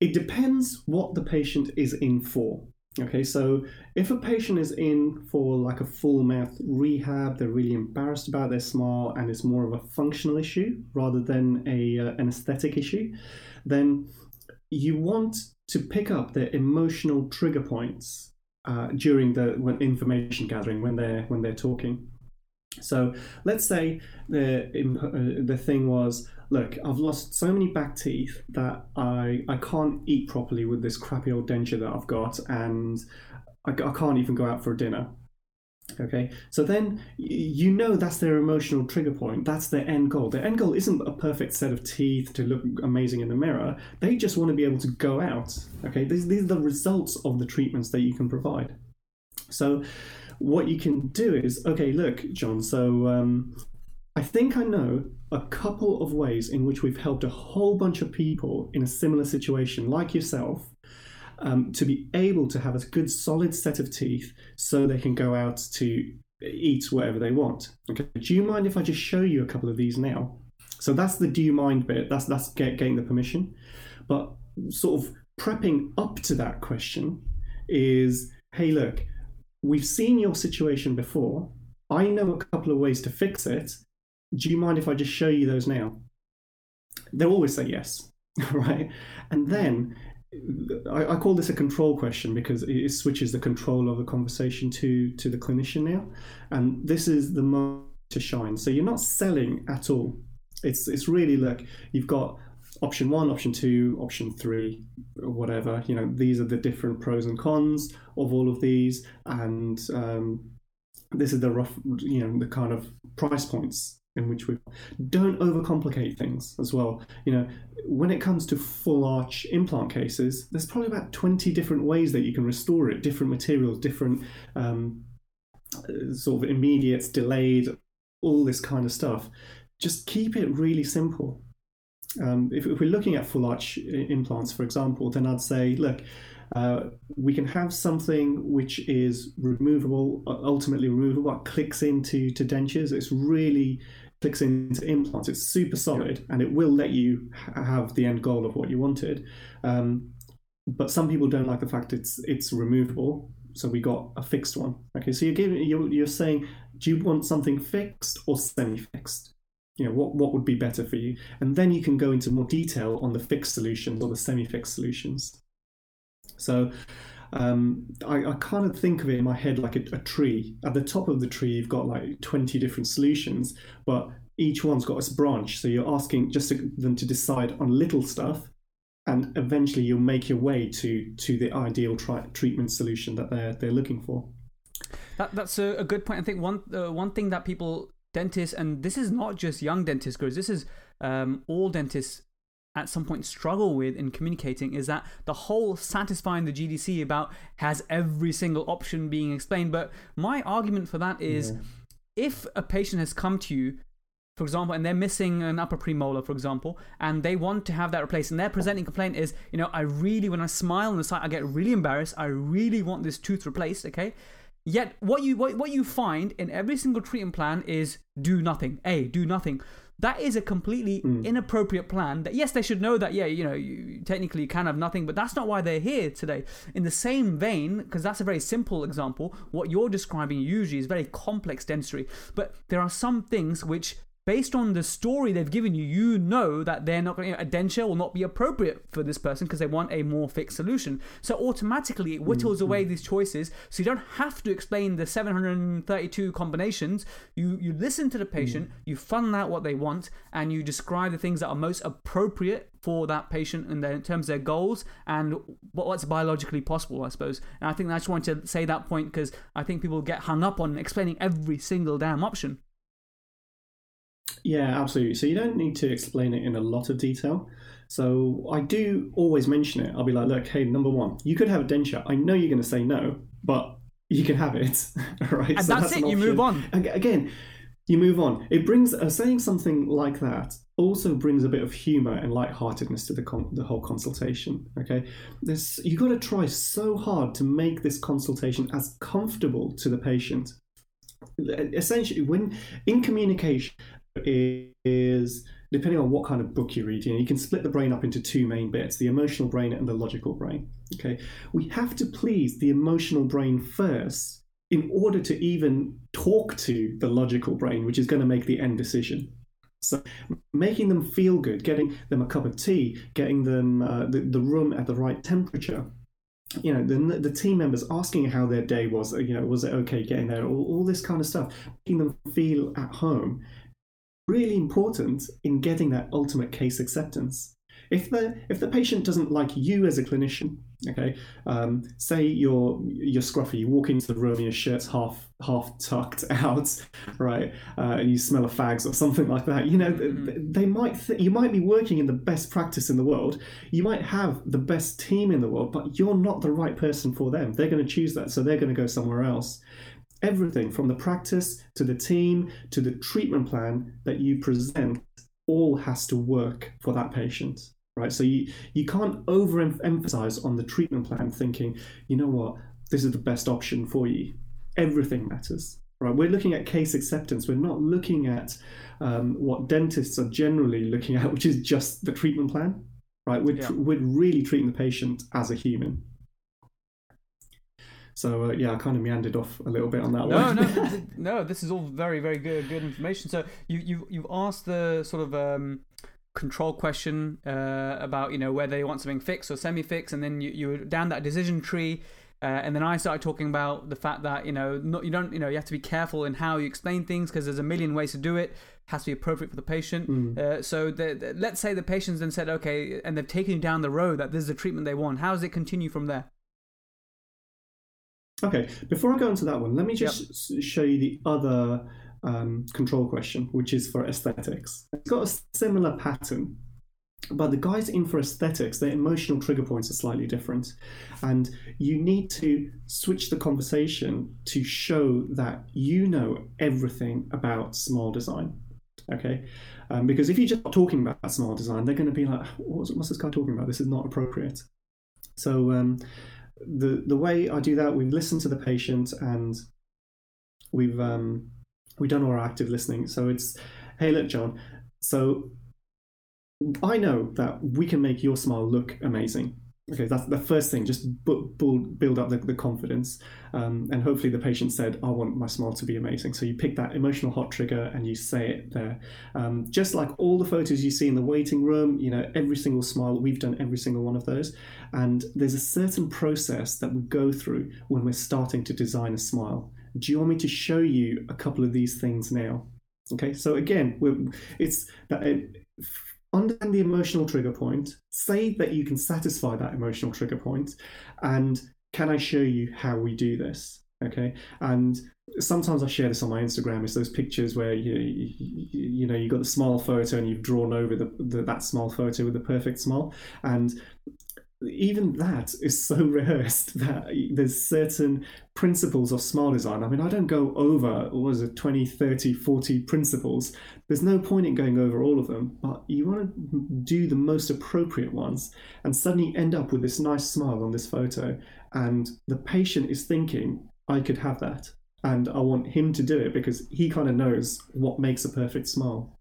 it depends what the patient is in for. Okay, so if a patient is in for like a full mouth rehab, they're really embarrassed about their smile, and it's more of a functional issue rather than a uh, an aesthetic issue, then you want to pick up their emotional trigger points uh, during the when information gathering when they're when they're talking. So let's say the uh, the thing was, look, I've lost so many back teeth that I I can't eat properly with this crappy old denture that I've got, and I, I can't even go out for dinner. Okay, so then you know that's their emotional trigger point. That's their end goal. Their end goal isn't a perfect set of teeth to look amazing in the mirror. They just want to be able to go out. Okay, these, these are the results of the treatments that you can provide. So, what you can do is okay, look, John. So, um, I think I know a couple of ways in which we've helped a whole bunch of people in a similar situation, like yourself, um, to be able to have a good solid set of teeth so they can go out to eat whatever they want. Okay, do you mind if I just show you a couple of these now? So that's the do you mind bit. That's that's get, getting the permission, but sort of prepping up to that question is, hey, look, we've seen your situation before. I know a couple of ways to fix it. Do you mind if I just show you those now? They'll always say yes, right? And then I, I, call this a control question because it switches the control of the conversation to to the clinician now, and this is the moment to shine. So you're not selling at all. It's it's really like you've got option one, option two, option three, whatever. You know, these are the different pros and cons of all of these, and um, this is the rough, you know, the kind of price points in which we don't overcomplicate things as well. You know, when it comes to full arch implant cases, there's probably about 20 different ways that you can restore it, different materials, different um, sort of immediate, delayed, all this kind of stuff. Just keep it really simple. Um, if, if, we're looking at full arch implants, for example, then I'd say, look, uh, we can have something which is removable, ultimately removable, but clicks into to dentures. It's really clicks into implants. It's super solid, and it will let you have the end goal of what you wanted. Um, but some people don't like the fact it's it's removable. So we got a fixed one. Okay, so you're giving you're, you're saying, do you want something fixed or semi-fixed? You know what what would be better for you, and then you can go into more detail on the fixed solutions or the semi-fixed solutions. So um, I, I, kind of think of it in my head like a, a, tree. At the top of the tree, you've got like 20 different solutions, but each one's got its branch. So you're asking just to, them to decide on little stuff, and eventually you'll make your way to to the ideal tri- treatment solution that they're they're looking for. That, that's a, a good point. I think one uh, one thing that people dentists and this is not just young dentists, because this is um, all dentists at some point struggle with in communicating is that the whole satisfying the GDC about has every single option being explained. But my argument for that is yeah. if a patient has come to you, for example, and they're missing an upper premolar, for example, and they want to have that replaced, and their presenting complaint is, you know, I really, when I smile on the side, I get really embarrassed. I really want this tooth replaced, okay? Yet, what you, what, what you find in every single treatment plan is do nothing. A, do nothing that is a completely mm. inappropriate plan. That yes, they should know that. Yeah, you know, you, technically you can have nothing, but that's not why they're here today. In the same vein, because that's a very simple example. What you're describing usually is very complex dentistry, but there are some things which based on the story they've given you, you know that they're not going to, a denture will not be appropriate for this person because they want a more fixed solution. So automatically it whittles mm-hmm. away these choices. So you don't have to explain the 732 combinations. You you listen to the patient, mm. you funnel out what they want, and you describe the things that are most appropriate for that patient in, their, in terms of their goals and what's biologically possible, I suppose. And I think I just wanted to say that point because I think people get hung up on explaining every single damn option. Yeah, absolutely. So you don't need to explain it in a lot of detail. So I do always mention it. I'll be like, look, hey, number one, you could have a denture. I know you're going to say no, but you can have it, right? And so that's, that's it. You move on. Again, you move on. It brings uh, saying something like that also brings a bit of humor and lightheartedness to the con- the whole consultation. Okay, this you got to try so hard to make this consultation as comfortable to the patient essentially when in communication is depending on what kind of book you're reading, you can split the brain up into two main bits the emotional brain and the logical brain. Okay, we have to please the emotional brain first in order to even talk to the logical brain, which is going to make the end decision. So, making them feel good, getting them a cup of tea, getting them uh, the, the room at the right temperature, you know the, the team members asking how their day was you know was it okay getting there all, all this kind of stuff making them feel at home really important in getting that ultimate case acceptance. If the if the patient doesn't like you as a clinician, okay, um, say you're you're scruffy, you walk into the room, and your shirt's half half tucked out, right, uh, and you smell of fags or something like that. You know, mm-hmm. they might th- you might be working in the best practice in the world, you might have the best team in the world, but you're not the right person for them. They're going to choose that, so they're going to go somewhere else everything from the practice to the team to the treatment plan that you present all has to work for that patient right? So you you can't overemphasize on the treatment plan thinking you know what? This is the best option for you. Everything matters right? We're looking at case acceptance. We're not looking at um, what dentists are generally looking at which is just the treatment plan right? We're, yeah. we're really treating the patient as a human so uh, yeah, I kind of meandered off a little bit on that no, one. no, no. This is all very, very good, good information. So you you you've asked the sort of um, control question uh, about you know whether they want something fixed or semi-fixed, and then you you were down that decision tree. Uh, and then I started talking about the fact that you know not, you don't you know you have to be careful in how you explain things because there's a million ways to do it. it. Has to be appropriate for the patient. Mm. Uh, so the, the, let's say the patient's then said okay, and they've taken you down the road that this is the treatment they want. How does it continue from there? Okay, before I go into that one, let me just yep. show you the other um, control question, which is for aesthetics. It's got a similar pattern, but the guys in for aesthetics, their emotional trigger points are slightly different. And you need to switch the conversation to show that you know everything about smile design. Okay, um, because if you're just talking about smile design, they're going to be like, what's, what's, this guy talking about? This is not appropriate." So um, the the way I do that, we've listened to the patient and we've um, we've done all our active listening. So it's, hey, look, John. So I know that we can make your smile look amazing. Okay, that's the first thing. Just build up the, the confidence, um, and hopefully the patient said, "I want my smile to be amazing." So you pick that emotional hot trigger and you say it there. Um, just like all the photos you see in the waiting room, you know, every single smile we've done every single one of those, and there's a certain process that we go through when we're starting to design a smile. Do you want me to show you a couple of these things now? Okay, so again, it's that. It, understand the emotional trigger point, say that you can satisfy that emotional trigger point, and can I show you how we do this? Okay, and sometimes I share this on my Instagram. It's those pictures where you you, you know you got the smile photo and you've drawn over the, the that smile photo with the perfect smile, and even that is so rehearsed that there's certain principles of smile design. I mean, I don't go over, what was it, 20, 30, 40 principles. There's no point in going over all of them, but you want to do the most appropriate ones and suddenly end up with this nice smile on this photo. And the patient is thinking, I could have that. And I want him to do it because he kind of knows what makes a perfect smile.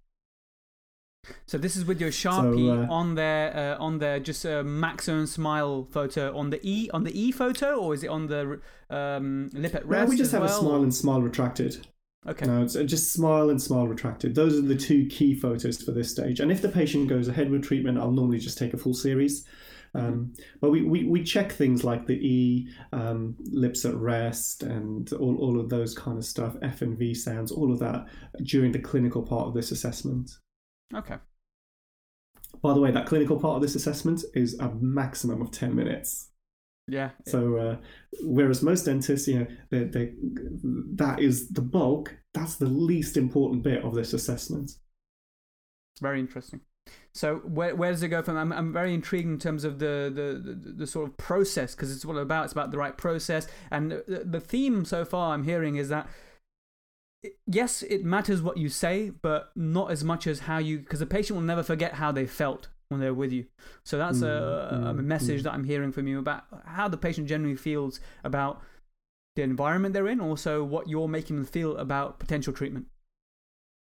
So this is with your sharpie so, uh, on their uh, on their just a maximum smile photo on the e on the e photo, or is it on the um, lip at rest? No, we just have well? a smile and smile retracted. Okay. No, it's uh, just smile and smile retracted. Those are the two key photos for this stage. And if the patient goes ahead with treatment, I'll normally just take a full series. Mm-hmm. Um, but we, we, we check things like the E, um, lips at rest, and all, all of those kind of stuff, F and V sounds, all of that during the clinical part of this assessment. Okay. By the way, that clinical part of this assessment is a maximum of 10 minutes. Yeah. So, uh, whereas most dentists, you know, they, they, that is the bulk, that's the least important bit of this assessment. It's very interesting. So, where, where does it go from? I'm, I'm very intrigued in terms of the, the, the, the sort of process, because it's what about. It's about the right process. And the, the theme so far I'm hearing is that yes, it matters what you say, but not as much as how you, because the patient will never forget how they felt when they're with you. So that's mm, a, mm, a, message mm. that I'm hearing from you about how the patient generally feels about the environment they're in, also what you're making them feel about potential treatment.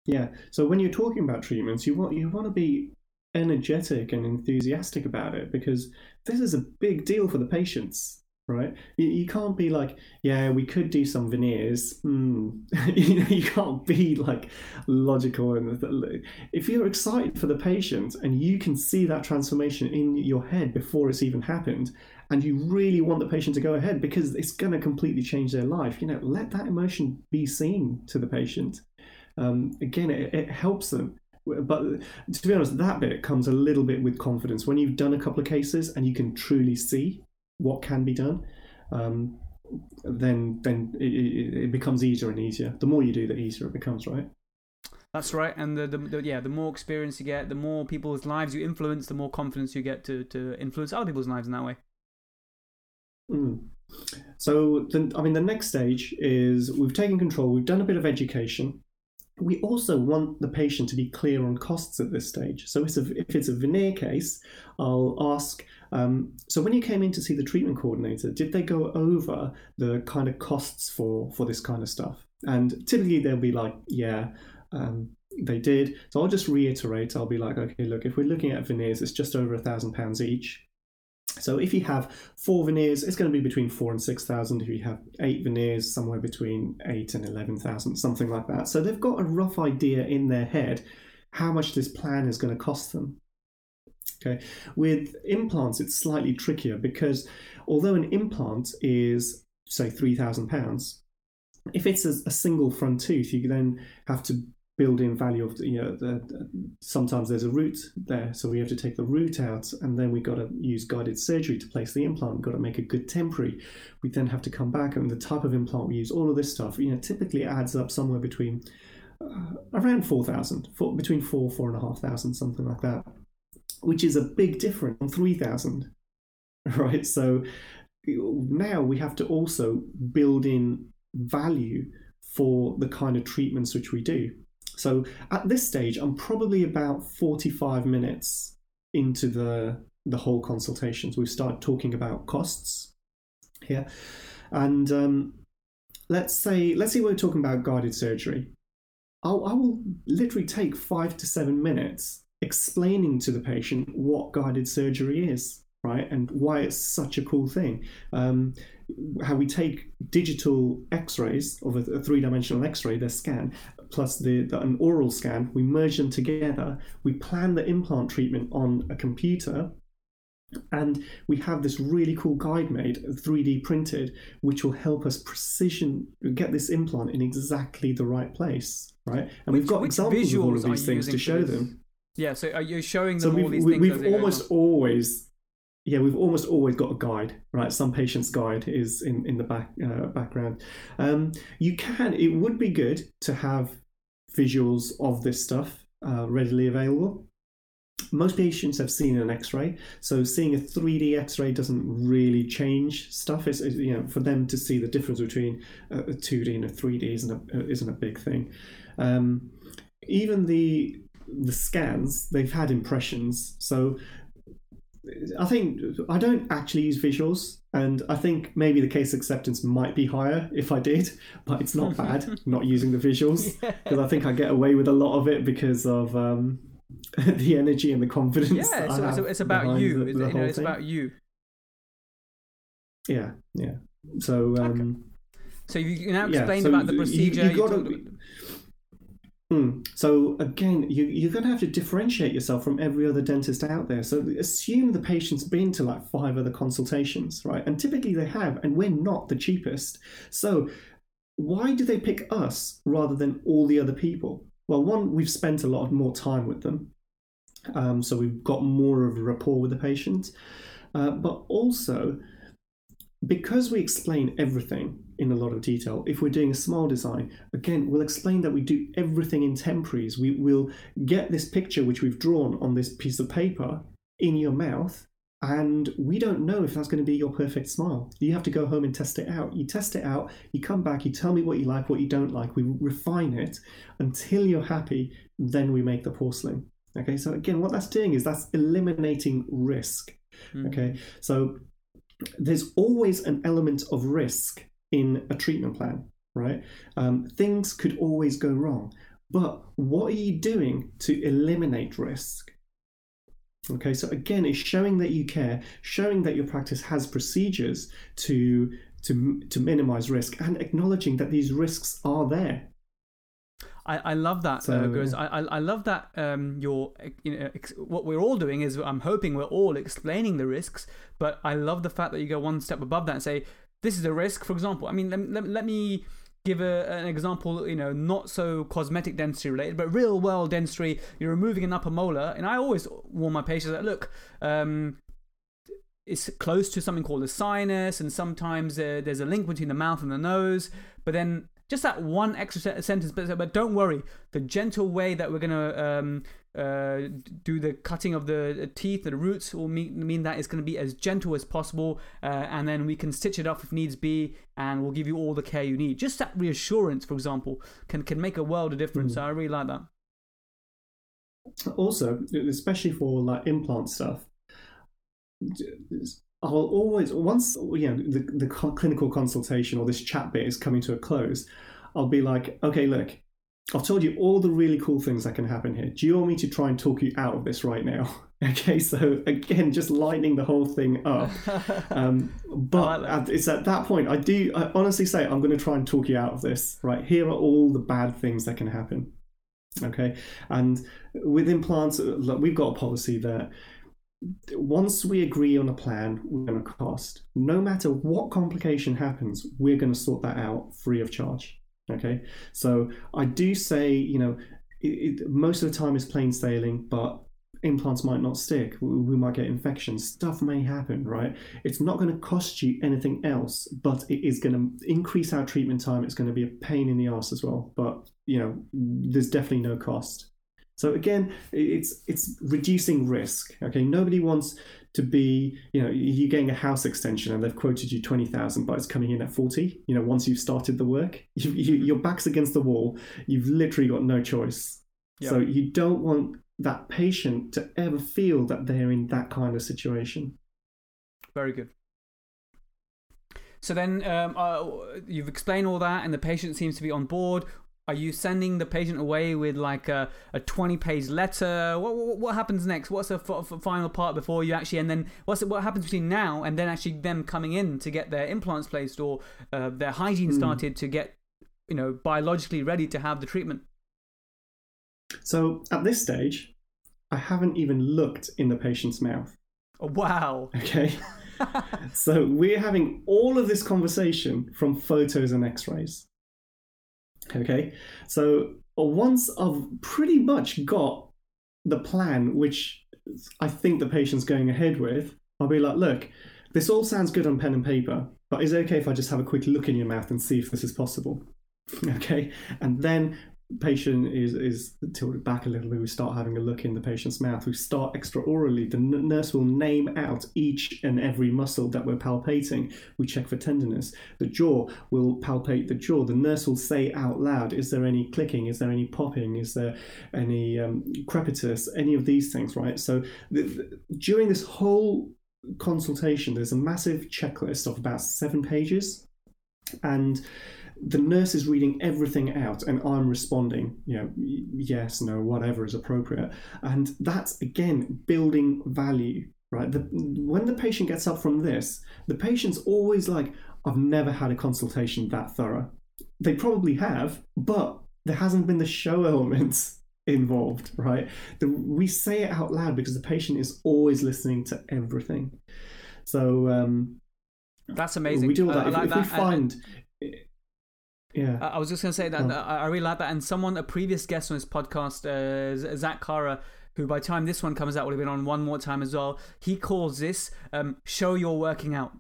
Yeah. So when you're talking about treatments, you want you want to be energetic and enthusiastic about it because this is a big deal for the patients right? You, you can't be like, yeah, we could do some veneers. Hmm. you know, you can't be like logical. And if you're excited for the patient and you can see that transformation in your head before it's even happened, and you really want the patient to go ahead because it's going to completely change their life, you know, let that emotion be seen to the patient. Um, again, it, it helps them but to be honest, that bit comes a little bit with confidence when you've done a couple of cases and you can truly see what can be done, um, then then it, it, becomes easier and easier. The more you do, the easier it becomes, right? That's right, and the, the, the, yeah, the more experience you get, the more people's lives you influence, the more confidence you get to to influence other people's lives in that way. Mm. So, the, I mean, the next stage is we've taken control. We've done a bit of education. We also want the patient to be clear on costs at this stage. So, if it's a veneer case, I'll ask um, so when you came in to see the treatment coordinator, did they go over the kind of costs for for this kind of stuff? And typically they'll be like, yeah, um, they did. So I'll just reiterate. I'll be like, okay, look, if we're looking at veneers, it's just over a thousand pounds each. So if you have four veneers, it's going to be between four and six thousand. If you have eight veneers, somewhere between eight and eleven thousand, something like that. So they've got a rough idea in their head how much this plan is going to cost them. Okay, with implants, it's slightly trickier because although an implant is say three thousand pounds, if it's a, a, single front tooth, you then have to build in value of the, you know the, sometimes there's a root there so we have to take the root out and then we've got to use guided surgery to place the implant we've got to make a good temporary. We then have to come back and the type of implant we use all of this stuff you know typically adds up somewhere between uh, around 4000 four, between four four and a half thousand something like that which is a big difference from 3000 right? So now we have to also build in value for the kind of treatments which we do so at this stage, I'm probably about 45 minutes into the the whole consultation. So We've started talking about costs here, and um, let's say let's say we're talking about guided surgery. I'll, I will literally take five to seven minutes explaining to the patient what guided surgery is, right, and why it's such a cool thing. Um, how we take digital X-rays of a, a three-dimensional X-ray, their scan, plus the, the, an oral scan. We merge them together. We plan the implant treatment on a computer, and we have this really cool guide made, 3D printed, which will help us precision get this implant in exactly the right place, right? And which, we've got examples of all of these things to show them. Yeah, so are you showing them so all these things? We've almost always yeah, we've almost always got a guide, right? Some patient's guide is in in the back uh, background. Um, you can. It would be good to have visuals of this stuff uh, readily available. Most patients have seen an X-ray, so seeing a 3D X-ray doesn't really change stuff. It's, you know for them to see the difference between a 2D and a 3D isn't a isn't a big thing. Um, even the the scans they've had impressions, so I think I don't actually use visuals, and I think maybe the case acceptance might be higher if I did, but it's not bad not using the visuals because yeah. I think I get away with a lot of it because of um, the energy and the confidence. Yeah, so it's, it's, about you. The, the you know, it's thing. about you. Yeah, yeah. So, um, okay. so you now explained yeah, so about the procedure. You, you gotta, Mm. So again, you, you're going to have to differentiate yourself from every other dentist out there. So assume the patient's been to like five other consultations, right? And typically they have, and we're not the cheapest. So why do they pick us rather than all the other people? Well, one, we've spent a lot more time with them, um, so we've got more of a rapport with the patient. Uh, but also, because we explain everything in a lot of detail, if we're doing a smile design, again, we'll explain that we do everything in temporaries. We will get this picture which we've drawn on this piece of paper in your mouth, and we don't know if that's going to be your perfect smile. You have to go home and test it out. You test it out, you come back, you tell me what you like, what you don't like. We refine it until you're happy, then we make the porcelain. Okay, so again, what that's doing is that's eliminating risk. Mm-hmm. Okay, so there's always an element of risk in a treatment plan, right? Um, things could always go wrong. But what are you doing to eliminate risk? Okay, so again, it's showing that you care, showing that your practice has procedures to to to minimize risk, and acknowledging that these risks are there. I, I love that, so, uh, I, I love that um, you're, you know, ex- what we're all doing is I'm hoping we're all explaining the risks, but I love the fact that you go one step above that and say, this is a risk. For example, I mean, let, let, let me give a, an example, you know, not so cosmetic dentistry related, but real world dentistry. You're removing an upper molar, and I always warn my patients that look, um, it's close to something called a sinus, and sometimes uh, there's a link between the mouth and the nose. But then just that one extra sentence, but, but don't worry. The gentle way that we're going to um, uh, do the cutting of the teeth, and the roots, will mean, mean that it's going to be as gentle as possible. Uh, and then we can stitch it up if needs be, and we'll give you all the care you need. Just that reassurance, for example, can, can make a world of difference. Mm. So I really like that. Also, especially for like implant stuff, I'll always once you know the, the clinical consultation or this chat bit is coming to a close, I'll be like, okay, look, I've told you all the really cool things that can happen here. Do you want me to try and talk you out of this right now? Okay, so again, just lightening the whole thing up. Um, but like it's at that point I do I honestly say I'm going to try and talk you out of this. Right here are all the bad things that can happen. Okay, and with implants, we've got a policy that once we agree on a plan, we're going to cost. No matter what complication happens, we're going to sort that out free of charge. Okay, so I do say, you know, it, it, most of the time is plain sailing, but implants might not stick. We might get infections. Stuff may happen, right? It's not going to cost you anything else, but it is going to increase our treatment time. It's going to be a pain in the ass as well. But you know, there's definitely no cost. So again, it's it's reducing risk. Okay, nobody wants to be, you know, you're getting a house extension and they've quoted you twenty thousand, but it's coming in at forty. You know, once you've started the work, you, you, your back's against the wall. You've literally got no choice. Yep. So you don't want that patient to ever feel that they're in that kind of situation. Very good. So then um, uh, you've explained all that, and the patient seems to be on board. Are you sending the patient away with like a, a 20 page letter? What, what, what happens next? What's the f- f- final part before you actually, and then what's it, what happens between now and then actually them coming in to get their implants placed or uh, their hygiene mm. started to get, you know, biologically ready to have the treatment? So at this stage, I haven't even looked in the patient's mouth. Oh, wow. Okay. so we're having all of this conversation from photos and x rays. Okay. So uh, once I've pretty much got the plan, which I think the patient's going ahead with, I'll be like, look, this all sounds good on pen and paper, but is it okay if I just have a quick look in your mouth and see if this is possible? okay. And then patient is is tilted back a little bit, we start having a look in the patient's mouth. We start extraorally. The n- nurse will name out each and every muscle that we're palpating. We check for tenderness. The jaw will palpate the jaw. The nurse will say out loud, "Is there any clicking? Is there any popping? Is there any um, crepitus? Any of these things?" Right. So the, the, during this whole consultation, there's a massive checklist of about seven pages, and the nurse is reading everything out and I'm responding, you know, yes, no, whatever is appropriate. And that's again building value, right? The, when the patient gets up from this, the patient's always like, I've never had a consultation that thorough. They probably have, but there hasn't been the show elements involved, right? The, we say it out loud because the patient is always listening to everything. So um, that's amazing. We do all that. Uh, if, like if that. we find yeah. I was just going to say that oh. I really like that. And someone, a previous guest on this podcast, uh, Zach Kara, who by the time this one comes out would have been on one more time as well, he calls this um, show you're working out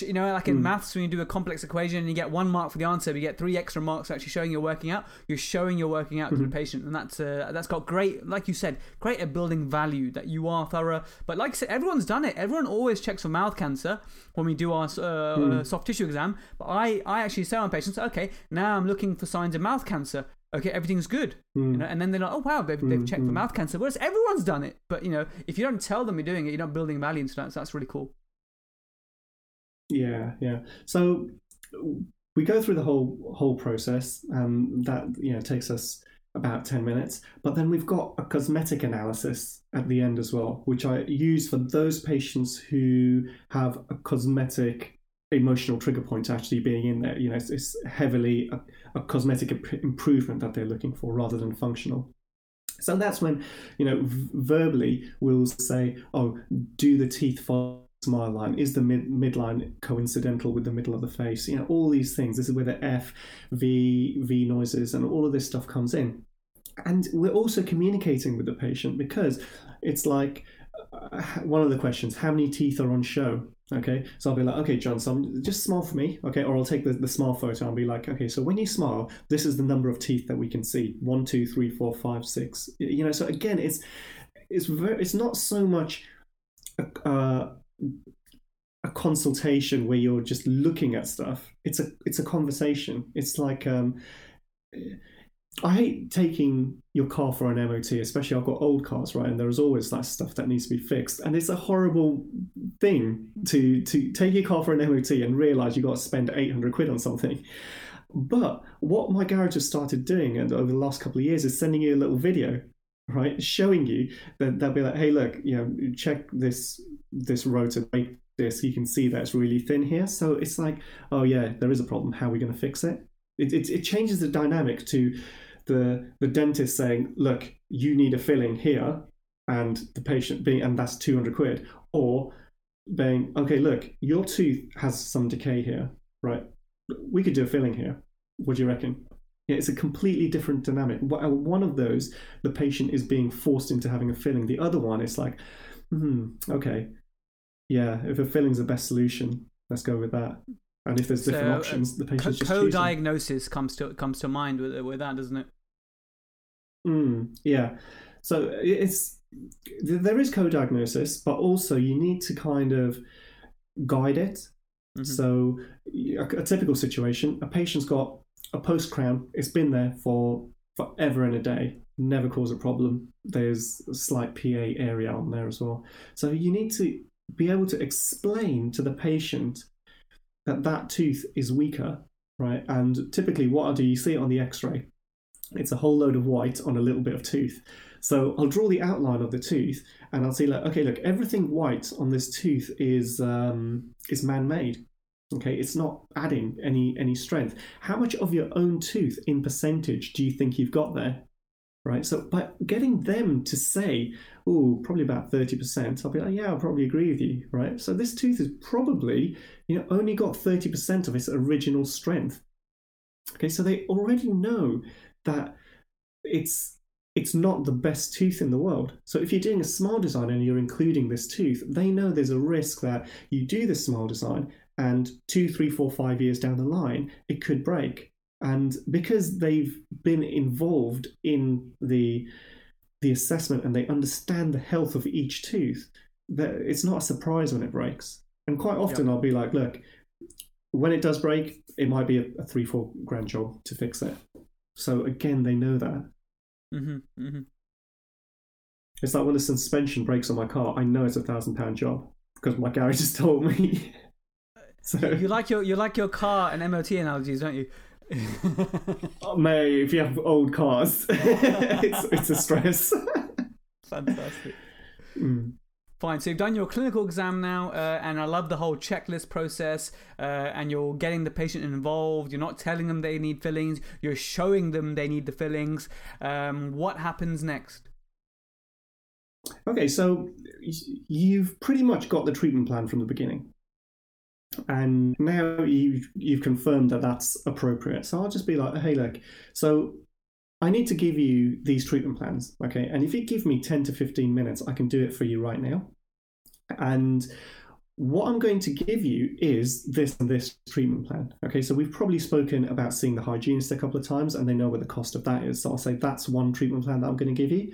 you know, like in mm. maths, when you do a complex equation and you get one mark for the answer, but you get three extra marks actually showing you're working out. You're showing you're working out mm-hmm. to the mm-hmm. patient, and that's uh, that's got great, like you said, great at building value that you are thorough. But like I said, everyone's done it. Everyone always checks for mouth cancer when we do our uh, mm. soft tissue exam. But I, I actually say on patients, okay, now I'm looking for signs of mouth cancer. Okay, everything's good, mm. you know, and then they're like, oh wow, they've, they've checked for mm-hmm. mouth cancer. Whereas everyone's done it, but you know, if you don't tell them you're doing it, you're not building value into that. So that's really cool. Yeah, yeah. So we go through the whole whole process. Um, that you know takes us about ten minutes, but then we've got a cosmetic analysis at the end as well, which I use for those patients who have a cosmetic emotional trigger point actually being in there. You know, it's, it's heavily a, a cosmetic improvement that they're looking for rather than functional. So that's when, you know, verbally we'll say, oh, do the teeth follow smile line? Is the mid midline coincidental with the middle of the face? You know, all these things. This is where the F, V, V noises, and all of this stuff comes in. And we're also communicating with the patient because it's like uh, one of the questions: How many teeth are on show? Okay, so I'll be like, okay, John, so just smile for me, okay, or I'll take the, the smile photo. I'll be like, okay, so when you smile, this is the number of teeth that we can see: one, two, three, four, five, six. You know, so again, it's it's very, it's not so much uh, a consultation where you're just looking at stuff. It's a it's a conversation. It's like um, I hate taking your car for an MOT, especially I've got old cars, right? And there's always that stuff that needs to be fixed, and it's a horrible thing to to take your car for an MOT and realize you've got to spend 800 quid on something. But what my garage has started doing and over the last couple of years is sending you a little video right showing you that they'll be like hey look you know check this this rotor like this you can see that it's really thin here so it's like oh yeah there is a problem how are we going to fix it it, it, it changes the dynamic to the the dentist saying, "Look, you need a filling here," and the patient being, and that's two hundred quid, or being, "Okay, look, your tooth has some decay here, right? We could do a filling here. What do you reckon?" Yeah, it's a completely different dynamic. One of those, the patient is being forced into having a filling. The other one is like, hmm, okay, yeah, if a filling's the best solution, let's go with that. And if there's different so, options, the patient's co- just co-diagnosis comes to comes to mind with with that, doesn't it? Mm, yeah. So it's there is co-diagnosis, but also you need to kind of guide it. Mm-hmm. So a, a typical situation, a patient's got a post crown. It's been there for forever and a day. Never cause a problem. There's a slight PA area on there as well. So you need to be able to explain to the patient that that tooth is weaker, right? And typically, what do, you see it on the X-ray. It's a whole load of white on a little bit of tooth. So I'll draw the outline of the tooth, and I'll see like, okay, look, everything white on this tooth is um, is man-made. Okay, it's not adding any any strength. How much of your own tooth in percentage do you think you've got there? Right. So by getting them to say, oh, probably about 30%, I'll be like, yeah, I'll probably agree with you. Right. So this tooth is probably, you know, only got 30% of its original strength. Okay, so they already know that it's it's not the best tooth in the world. So if you're doing a smile design and you're including this tooth, they know there's a risk that you do this smile design and two, three, four, five years down the line, it could break. And because they've been involved in the the assessment and they understand the health of each tooth, that it's not a surprise when it breaks. And quite often, yep. I'll be like, "Look, when it does break, it might be a, a three, four grand job to fix it." So again, they know that. Mm-hmm, mm-hmm. It's like when the suspension breaks on my car, I know it's a thousand pound job because my garage has told me. so you like your you like your car and MOT analogies, don't you? oh, May, if you have old cars, it's, it's a stress. Fantastic. Mm. Fine. So you've done your clinical exam now, uh, and I love the whole checklist process. Uh, and you're getting the patient involved. You're not telling them they need fillings. You're showing them they need the fillings. Um, what happens next? Okay, so you've pretty much got the treatment plan from the beginning and now you've you've confirmed that that's appropriate. So I'll just be like, hey, look, so I need to give you these treatment plans, okay? And if you give me ten to fifteen minutes, I can do it for you right now. And what I'm going to give you is this and this treatment plan. Okay, so we've probably spoken about seeing the hygienist a couple of times, and they know what the cost of that is. So I'll say that's one treatment plan that I'm going to give you.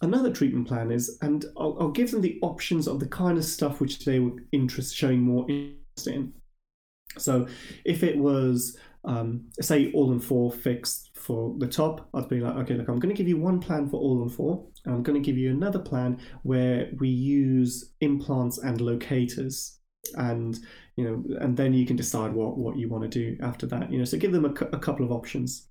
Another treatment plan is, and I'll, I'll give them the options of the kind of stuff which they were interest showing more So if it was, um, say, all on four fixed for the top, I'd be like, okay, look, I'm going to give you one plan for all on four, and I'm going to give you another plan where we use implants and locators, and you know, and then you can decide what what you want to do after that. You know, so give them a, a couple of options.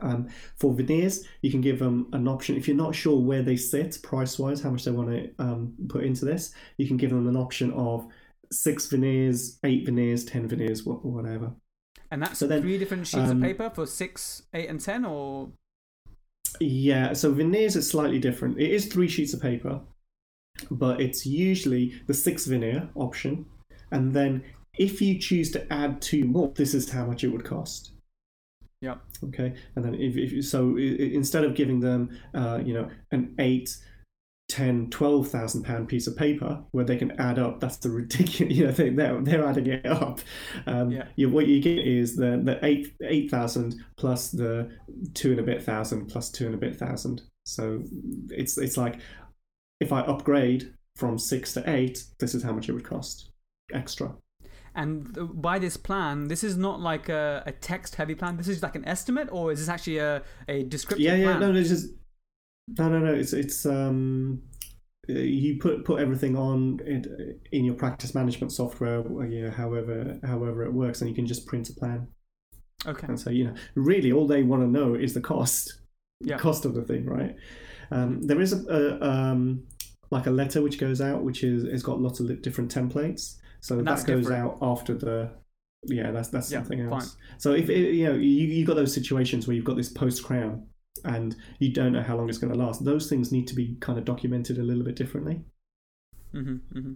Um, for veneers, you can give them an option. If you're not sure where they sit price wise, how much they want to um, put into this, you can give them an option of six veneers, eight veneers, ten veneers, whatever. And that's so then, three different sheets um, of paper for six, eight, and ten, or yeah. So veneers is slightly different. It is three sheets of paper, but it's usually the six veneer option, and then if you choose to add two more, this is how much it would cost. Yeah. Okay. And then if, if so, instead of giving them, uh, you know, an eight 10 12,000 pound piece of paper where they can add up that's the ridiculous you know they, they're, they're adding it up um, yeah. you, what you get is the the 8 8000 plus the 2 and a bit thousand plus 2 and a bit thousand so it's it's like if I upgrade from 6 to 8 this is how much it would cost extra and by this plan, this is not like a, a text heavy plan. This is like an estimate, or is this actually a, a descriptive yeah, yeah, plan? no, no, it's just no, no, no. It's it's um, you put put everything on in, in your practice management software, you know, however however it works, and you can just print a plan. Okay. And so you know, really, all they want to know is the cost, yeah. cost of the thing, right? Um, there is a, a um, like a letter which goes out, which is it's got lots of different templates. So and that goes different. out after the yeah, that's that's yeah, something else. Fine. So if it, you know you you got those situations where you've got this post crown and you don't know how long it's going to last. Those things need to be kind of documented a little bit differently. Mm-hmm, mm-hmm.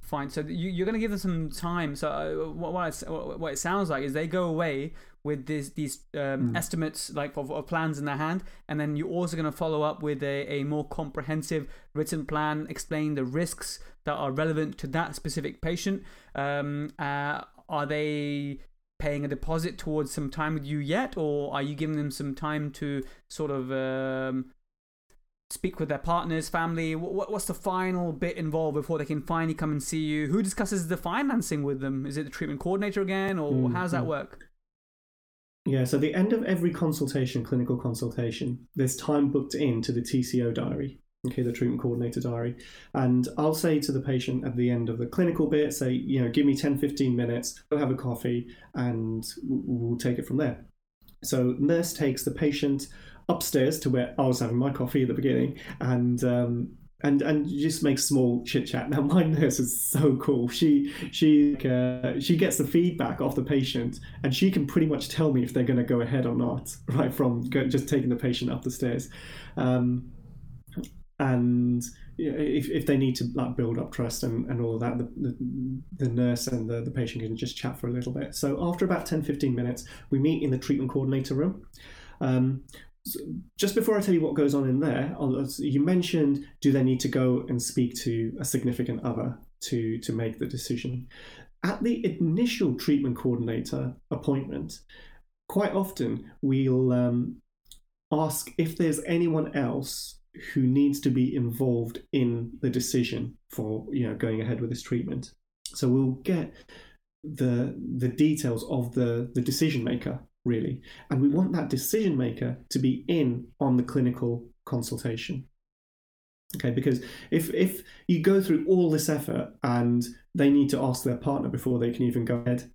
Fine. So you, are going to give them some time. So uh, what, what, it, what it sounds like is they go away with this, these um, mm. estimates like of, of, plans in their hand, and then you're also going to follow up with a, a more comprehensive written plan, explain the risks that are relevant to that specific patient. Um, uh, are they paying a deposit towards some time with you yet, or are you giving them some time to sort of um, speak with their partners, family? What, what's the final bit involved before they can finally come and see you? Who discusses the financing with them? Is it the treatment coordinator again, or mm-hmm. how does that work? Yeah, so the end of every consultation, clinical consultation, there's time booked in to the TCO diary, okay, the treatment coordinator diary. And I'll say to the patient at the end of the clinical bit, say, you know, give me 10, 15 minutes, go have a coffee, and we'll take it from there. So nurse takes the patient upstairs to where I was having my coffee at the beginning, and um, and and just make small chit chat. Now my nurse is so cool. She she uh, she gets the feedback off the patient, and she can pretty much tell me if they're going to go ahead or not, right from go, just taking the patient up the stairs. Um, and if, if they need to like build up trust and, and all of that, the, the, the, nurse and the, the patient can just chat for a little bit. So after about 10, 15 minutes, we meet in the treatment coordinator room. Um, just before I tell you what goes on in there, you mentioned do they need to go and speak to a significant other to to make the decision? At the initial treatment coordinator appointment, quite often we'll um, ask if there's anyone else who needs to be involved in the decision for you know going ahead with this treatment. So we'll get the the details of the the decision maker really. And we want that decision maker to be in on the clinical consultation. Okay, because if if you go through all this effort and they need to ask their partner before they can even go ahead,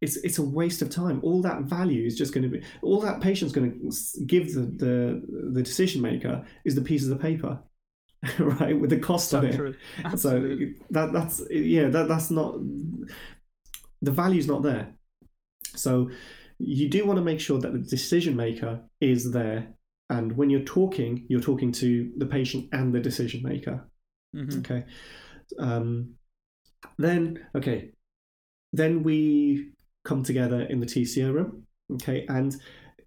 it's it's a waste of time. All that value is just going to be all that patient's going to give the the, the decision maker is the piece of the paper, right? With the cost so of it. So that that's yeah that that's not the value's not there. So you do want to make sure that the decision maker is there. And when you're talking, you're talking to the patient and the decision maker. Mm-hmm. Okay. Um, then, okay. Then we come together in the TCO room. Okay. And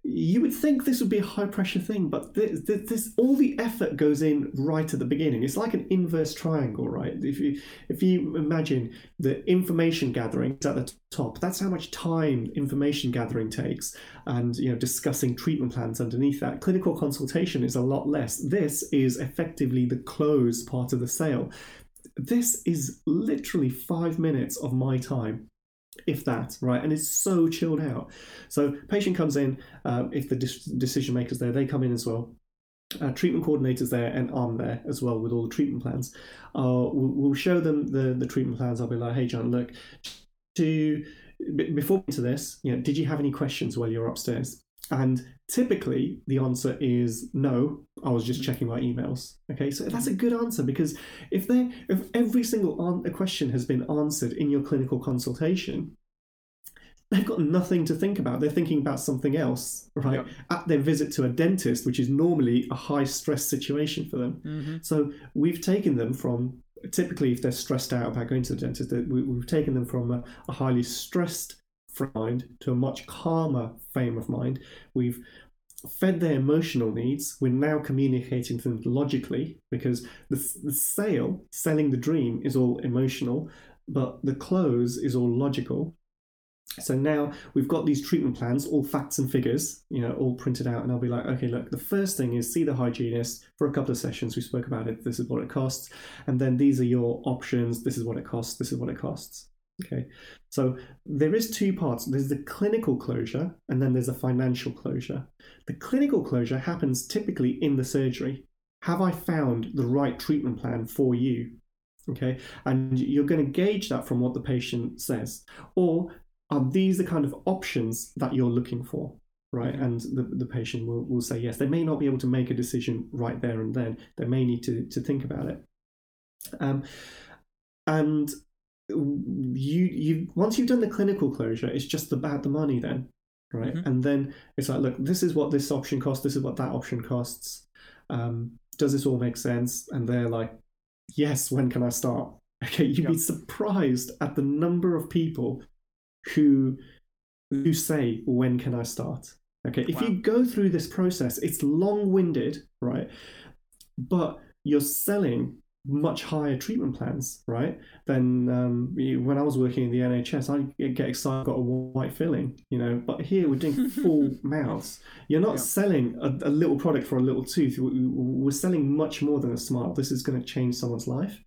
you would think this would be a high pressure thing, but this, this, all the effort goes in right at the beginning. It's like an inverse triangle, right? If you if you imagine the information gathering is at the top, that's how much time information gathering takes, and you know discussing treatment plans underneath that. Clinical consultation is a lot less. This is effectively the close part of the sale. This is literally five minutes of my time if that, right? And it's so chilled out. So patient comes in, uh, if the decision maker's there, they come in as well. Uh, treatment coordinators there and I'm there as well with all the treatment plans. Uh, we'll, we'll, show them the, the treatment plans. I'll be like, hey, John, look, to before into this, you know, did you have any questions while you're upstairs? And typically the answer is no, I was just checking my emails. Okay, so that's a good answer because if they if every single a question has been answered in your clinical consultation, they've got nothing to think about. They're thinking about something else, right? Yep. At their visit to a dentist, which is normally a high stress situation for them. Mm-hmm. So we've taken them from typically if they're stressed out about going to the dentist, we, have taken them from a, a highly stressed mind to a much calmer frame of mind. We've fed their emotional needs. We're now communicating to them logically because the, the sale, selling the dream, is all emotional, but the close is all logical. So now we've got these treatment plans, all facts and figures, you know, all printed out, and I'll be like, okay, look, the first thing is see the hygienist for a couple of sessions. We spoke about it. This is what it costs, and then these are your options. This is what it costs. This is what it costs. Okay, so there is two parts. There's the clinical closure, and then there's a financial closure. The clinical closure happens typically in the surgery. Have I found the right treatment plan for you? Okay, and you're going to gauge that from what the patient says, or are these the kind of options that you're looking for? Right, and the, the patient will, will say yes. They may not be able to make a decision right there and then. They may need to, to think about it. Um, and you you once you've done the clinical closure, it's just about the money then. right? Mm-hmm. And then it's like, look, this is what this option costs, this is what that option costs. Um, does this all make sense? And they're like, yes, when can I start? Okay, you'd yep. be surprised at the number of people who who say, when can I start? Okay, if wow. you go through this process, it's long-winded, right? But you're selling much higher treatment plans, right? Than um, when I was working in the NHS, I get excited, got a white filling, you know. But here we're doing full mouths. You're not yeah. selling a, a, little product for a little tooth. We're selling much more than a smile. This is going to change someone's life.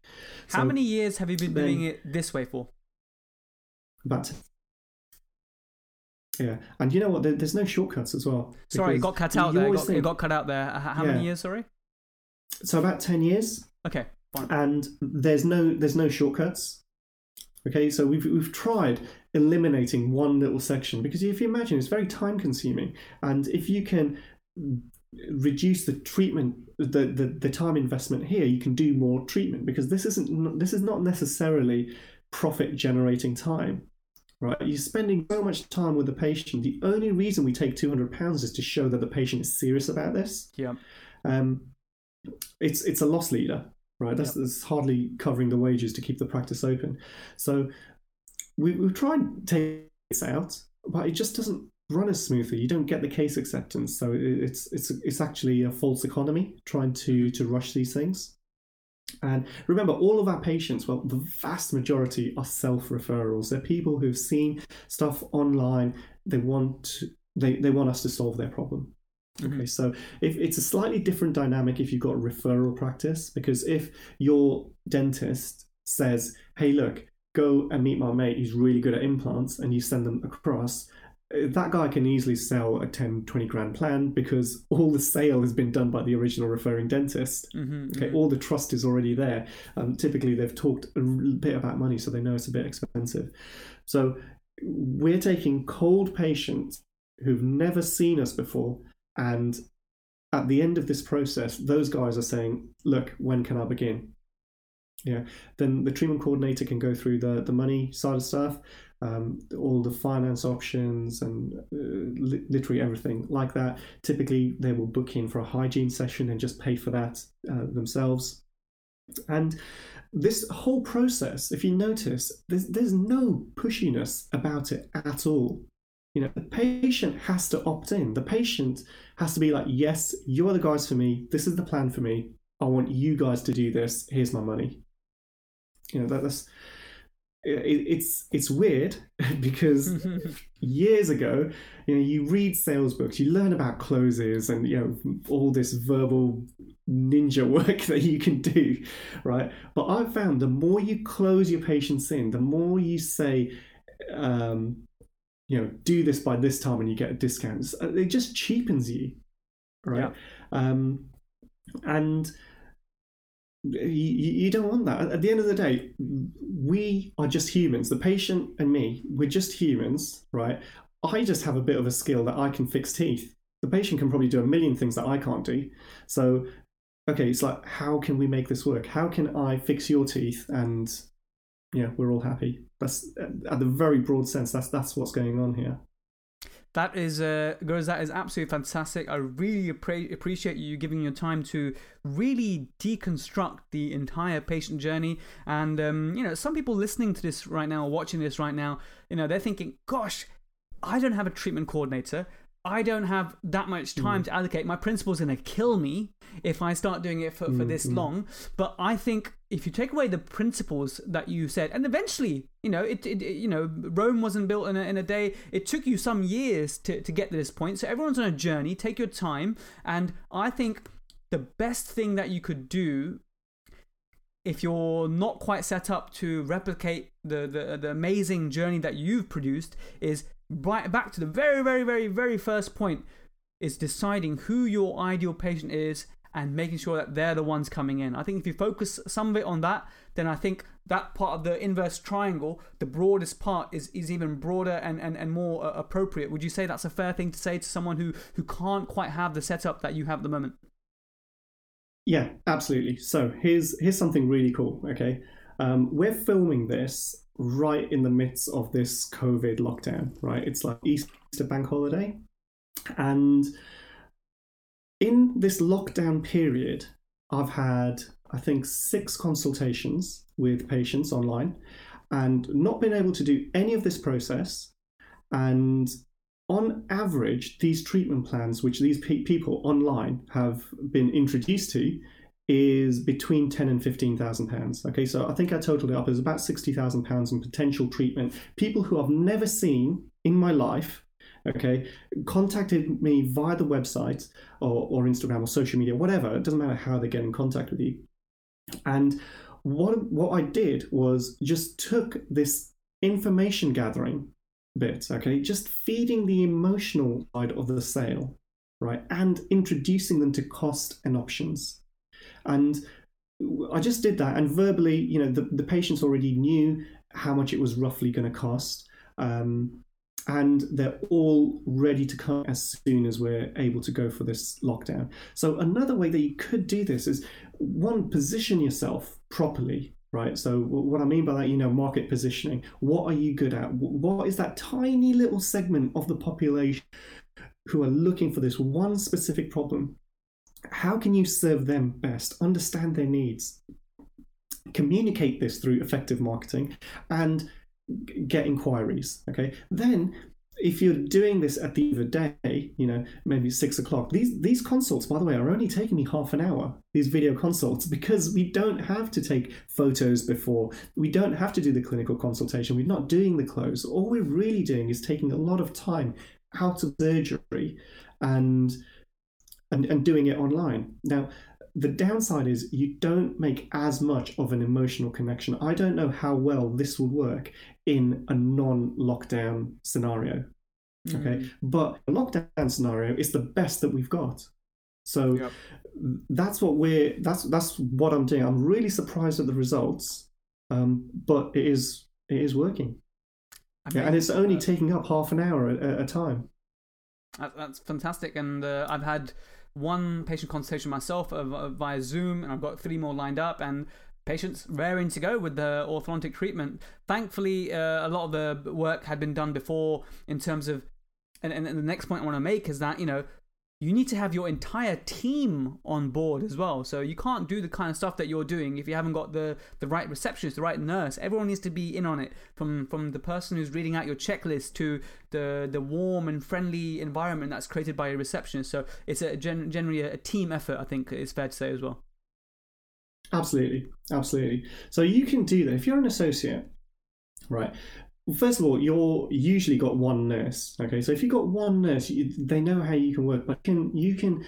How so, many years have you been then, doing it this way for? About yeah, and you know what? There, there's no shortcuts as well. Sorry, it got cut out there. It got, think, it got, cut out there. How yeah. many years? Sorry. So about ten years. Okay. And there's no there's no shortcuts. Okay, so we've we've tried eliminating one little section because if you imagine it's very time consuming, and if you can reduce the treatment the, the the time investment here you can do more treatment because this isn't this is not necessarily profit generating time right? You're spending so much time with the patient. The only reason we take 200 pounds is to show that the patient is serious about this. Yeah. Um it's it's a loss leader right? That's, yep. that's hardly covering the wages to keep the practice open. So we, we've tried take this out, but it just doesn't run as smoothly. You don't get the case acceptance, so it's it's it's actually a false economy trying to mm-hmm. to rush these things. And remember, all of our patients, well, the vast majority are self referrals. They're people who've seen stuff online. They want to, they, they want us to solve their problem. Mm-hmm. Okay, so if it's a slightly different dynamic if you've got referral practice, because if your dentist says, "Hey, look, go and meet my mate. He's really good at implants," and you send them across, eh, that guy can easily sell a 10 20 grand plan because all the sale has been done by the original referring dentist mm-hmm, okay mm-hmm. all the trust is already there um, typically they've talked a bit about money so they know it's a bit expensive so we're taking cold patients who've never seen us before and at the end of this process, those guys are saying, look, when can I begin? Yeah. Then the treatment coordinator can go through the, the money side of stuff, um, all the finance options and uh, li- literally everything like that. Typically, they will book in for a hygiene session and just pay for that uh, themselves. And this whole process, if you notice, there's, there's no pushiness about it at all. You know, the patient has to opt in. The patient has to be like, yes, you are the guys for me. This is the plan for me. I want you guys to do this. Here's my money. You know, that, that's it, it's it's weird because years ago, you know, you read sales books, you learn about closes and you know all this verbal ninja work that you can do, right? But I've found the more you close your patients in, the more you say, um, you know, do this by this time and you get a discount. Uh, it just cheapens you, right? Yeah. Um, and you, you don't want that. At the end of the day, we are just humans. The patient and me, we're just humans, right? I just have a bit of a skill that I can fix teeth. The patient can probably do a million things that I can't do. So, okay, it's like, how can we make this work? How can I fix your teeth and yeah, we're all happy. That's at the very broad sense. That's that's what's going on here. That is, uh, Gurs, that is absolutely fantastic. I really appre- appreciate you giving your time to really deconstruct the entire patient journey. And, um, you know, some people listening to this right now, watching this right now, you know, they're thinking, gosh, I don't have a treatment coordinator. I don't have that much time mm. to allocate. My principal's going to kill me if I start doing it for, for mm, this mm. long. But I think if you take away the principles that you said, and eventually, you know, it, it, you know, Rome wasn't built in a, in a day. It took you some years to, to get to this point. So everyone's on a journey. Take your time. And I think the best thing that you could do if you're not quite set up to replicate the, the, the amazing journey that you've produced is right back to the very, very, very, very first point is deciding who your ideal patient is and making sure that they're the ones coming in. I think if you focus some of it on that, then I think that part of the inverse triangle, the broadest part, is, is even broader and, and, and more uh, appropriate. Would you say that's a fair thing to say to someone who, who can't quite have the setup that you have at the moment? Yeah, absolutely. So here's here's something really cool. Okay, um, we're filming this right in the midst of this COVID lockdown, right? It's like Easter bank holiday. And in this lockdown period, I've had, I think, six consultations with patients online and not been able to do any of this process. And on average, these treatment plans, which these pe- people online have been introduced to, is between ten and fifteen thousand pounds. Okay, so I think I totaled it up as about sixty thousand pounds in potential treatment. People who I've never seen in my life, okay, contacted me via the website or, or Instagram or social media, whatever. It doesn't matter how they get in contact with you. And what what I did was just took this information gathering bit, okay, just feeding the emotional side of the sale, right, and introducing them to cost and options. And I just did that, and verbally, you know, the, the patients already knew how much it was roughly going to cost. Um, and they're all ready to come as soon as we're able to go for this lockdown. So, another way that you could do this is one, position yourself properly right? So what I mean by that, you know, market positioning. What are you good at? What is that tiny little segment of the population who are looking for this one specific problem? How can you serve them best? Understand their needs. Communicate this through effective marketing and get inquiries. Okay. Then if you're doing this at the end of the day, you know, maybe six o'clock, these these consults, by the way, are only taking me half an hour, these video consults, because we don't have to take photos before. We don't have to do the clinical consultation. We're not doing the close. All we're really doing is taking a lot of time out of surgery and and, and doing it online. Now, the downside is you don't make as much of an emotional connection. I don't know how well this will work in a non-lockdown scenario. Okay, mm. but a lockdown scenario is the best that we've got. So yep. that's what we're that's that's what I'm doing. I'm really surprised at the results, um, but it is it is working, yeah, and it's only uh, taking up half an hour at a time. That's fantastic, and uh, I've had one patient consultation myself uh, via Zoom, and I've got three more lined up. And patients raring to go with the orthodontic treatment. Thankfully, uh, a lot of the work had been done before in terms of. And, and the next point I want to make is that, you know, you need to have your entire team on board as well. So you can't do the kind of stuff that you're doing if you haven't got the, the right receptionist, the right nurse. Everyone needs to be in on it, from from the person who's reading out your checklist to the the warm and friendly environment that's created by a receptionist. So it's a gen, generally a, a team effort. I think it's fair to say as well. Absolutely, absolutely. So you can do that if you're an associate, right? First of all, you're usually got one nurse. Okay, so if you've got one nurse, you, they know how you can work, but can you can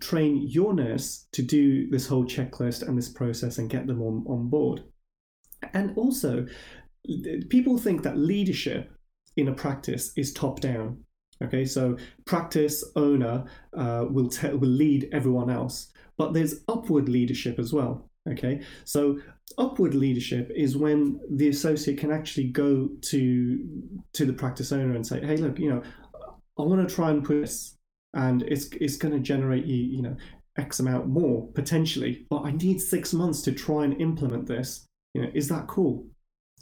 train your nurse to do this whole checklist and this process and get them on, on board. And also, people think that leadership in a practice is top down. Okay, so practice owner uh, will te- will lead everyone else, but there's upward leadership as well. Okay, so upward leadership is when the associate can actually go to to the practice owner and say, "Hey, look, you know, I want to try and put this, and it's it's going to generate you, you know, X amount more potentially, but I need six months to try and implement this. You know, is that cool?"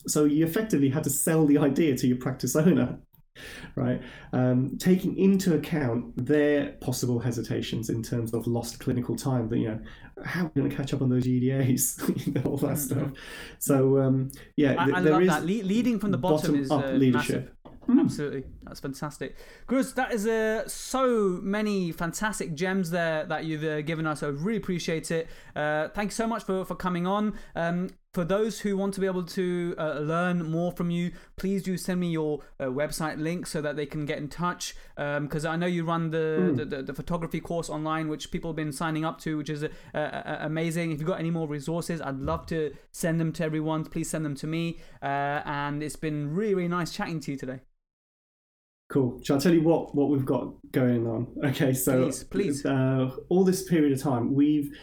So you effectively had to sell the idea to your practice owner right? Um, taking into account their possible hesitations in terms of lost clinical time, that you know, how are we going to catch up on those UDAs, you know, all that mm-hmm. stuff. So um, yeah, I, I love that. Le- leading from the bottom, bottom is uh, leadership. Massive. Absolutely, that's fantastic, Gurs. That is uh, so many fantastic gems there that you've uh, given us. I really appreciate it. Uh, thank you so much for for coming on. Um, for those who want to be able to uh, learn more from you, please do send me your uh, website link so that they can get in touch. Because um, I know you run the, mm. the, the, the, photography course online, which people have been signing up to, which is uh, amazing. If you've got any more resources, I'd love to send them to everyone. Please send them to me. Uh, and it's been really, really nice chatting to you today. Cool. Shall I tell you what what we've got going on? Okay, so please, please. Uh, all this period of time, we've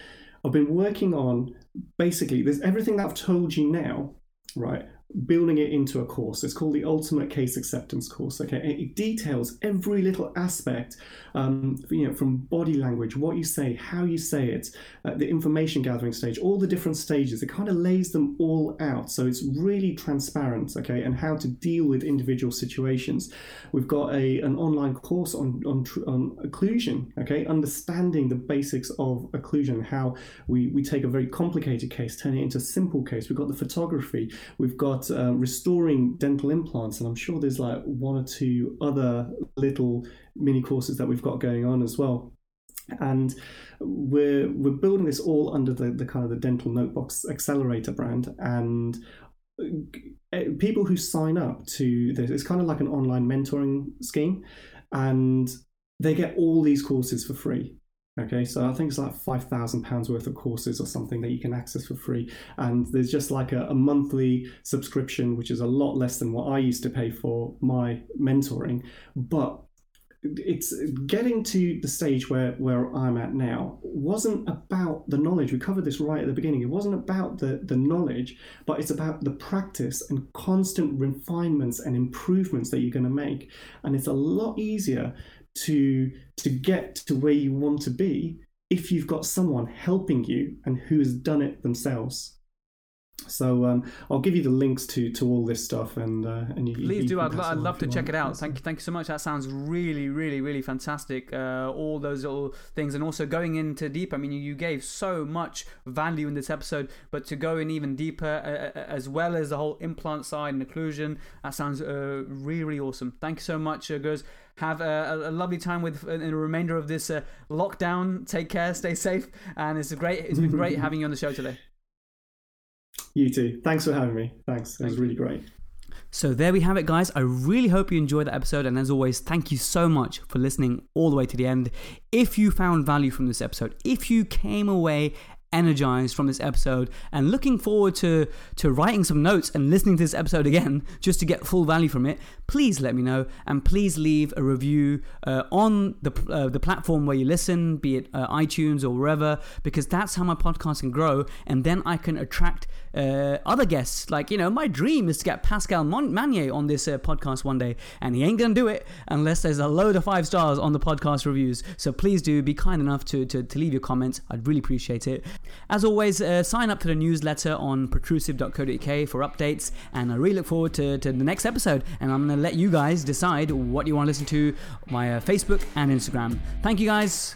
I've been working on basically there's everything I've told you now, right? Building it into a course. It's called the Ultimate Case Acceptance Course. Okay, it details every little aspect, um, you know, from body language, what you say, how you say it, uh, the information gathering stage, all the different stages. It kind of lays them all out, so it's really transparent. Okay, and how to deal with individual situations. We've got a an online course on on, on occlusion. Okay, understanding the basics of occlusion, how we we take a very complicated case, turn it into a simple case. We've got the photography. We've got uh, restoring dental implants, and I'm sure there's like one or two other little mini courses that we've got going on as well. And we're we're building this all under the, the kind of the Dental Notebox Accelerator brand, and uh, people who sign up to this, it's kind of like an online mentoring scheme, and they get all these courses for free. Okay, so I think it's like five thousand pounds worth of courses or something that you can access for free, and there's just like a, a, monthly subscription, which is a lot less than what I used to pay for my mentoring. But it's getting to the stage where where I'm at now wasn't about the knowledge. We covered this right at the beginning. It wasn't about the the knowledge, but it's about the practice and constant refinements and improvements that you're going to make. And it's a lot easier to to get to where you want to be if you've got someone helping you and who has done it themselves. So um, I'll give you the links to to all this stuff, and uh, and you, please you do. I'd, I'd love to check it out. Thank you, thank you so much. That sounds really, really, really fantastic. Uh, all those little things, and also going into deep. I mean, you gave so much value in this episode, but to go in even deeper, uh, uh as well as the whole implant side and occlusion, that sounds uh, really, really awesome. Thank you so much, uh, guys. Have a, a, lovely time with in the remainder of this uh, lockdown. Take care, stay safe, and it's a great. It's been great having you on the show today. You too. Thanks for having me. Thanks. It was really great. So there we have it, guys. I really hope you enjoyed that episode. And as always, thank you so much for listening all the way to the end. If you found value from this episode, if you came away energized from this episode and looking forward to to writing some notes and listening to this episode again just to get full value from it please let me know and please leave a review uh, on the uh, the platform where you listen be it uh, iTunes or wherever because that's how my podcast can grow and then I can attract uh, other guests. Like, you know, my dream is to get Pascal Mon- Magne on this uh, podcast one day, and he ain't gonna do it unless there's a load of five stars on the podcast reviews. So please do be kind enough to, to, to leave your comments. I'd really appreciate it. As always, uh, sign up to the newsletter on protrusive.co.uk for updates, and I really look forward to, to the next episode. And I'm gonna let you guys decide what you want to listen to via Facebook and Instagram. Thank you guys.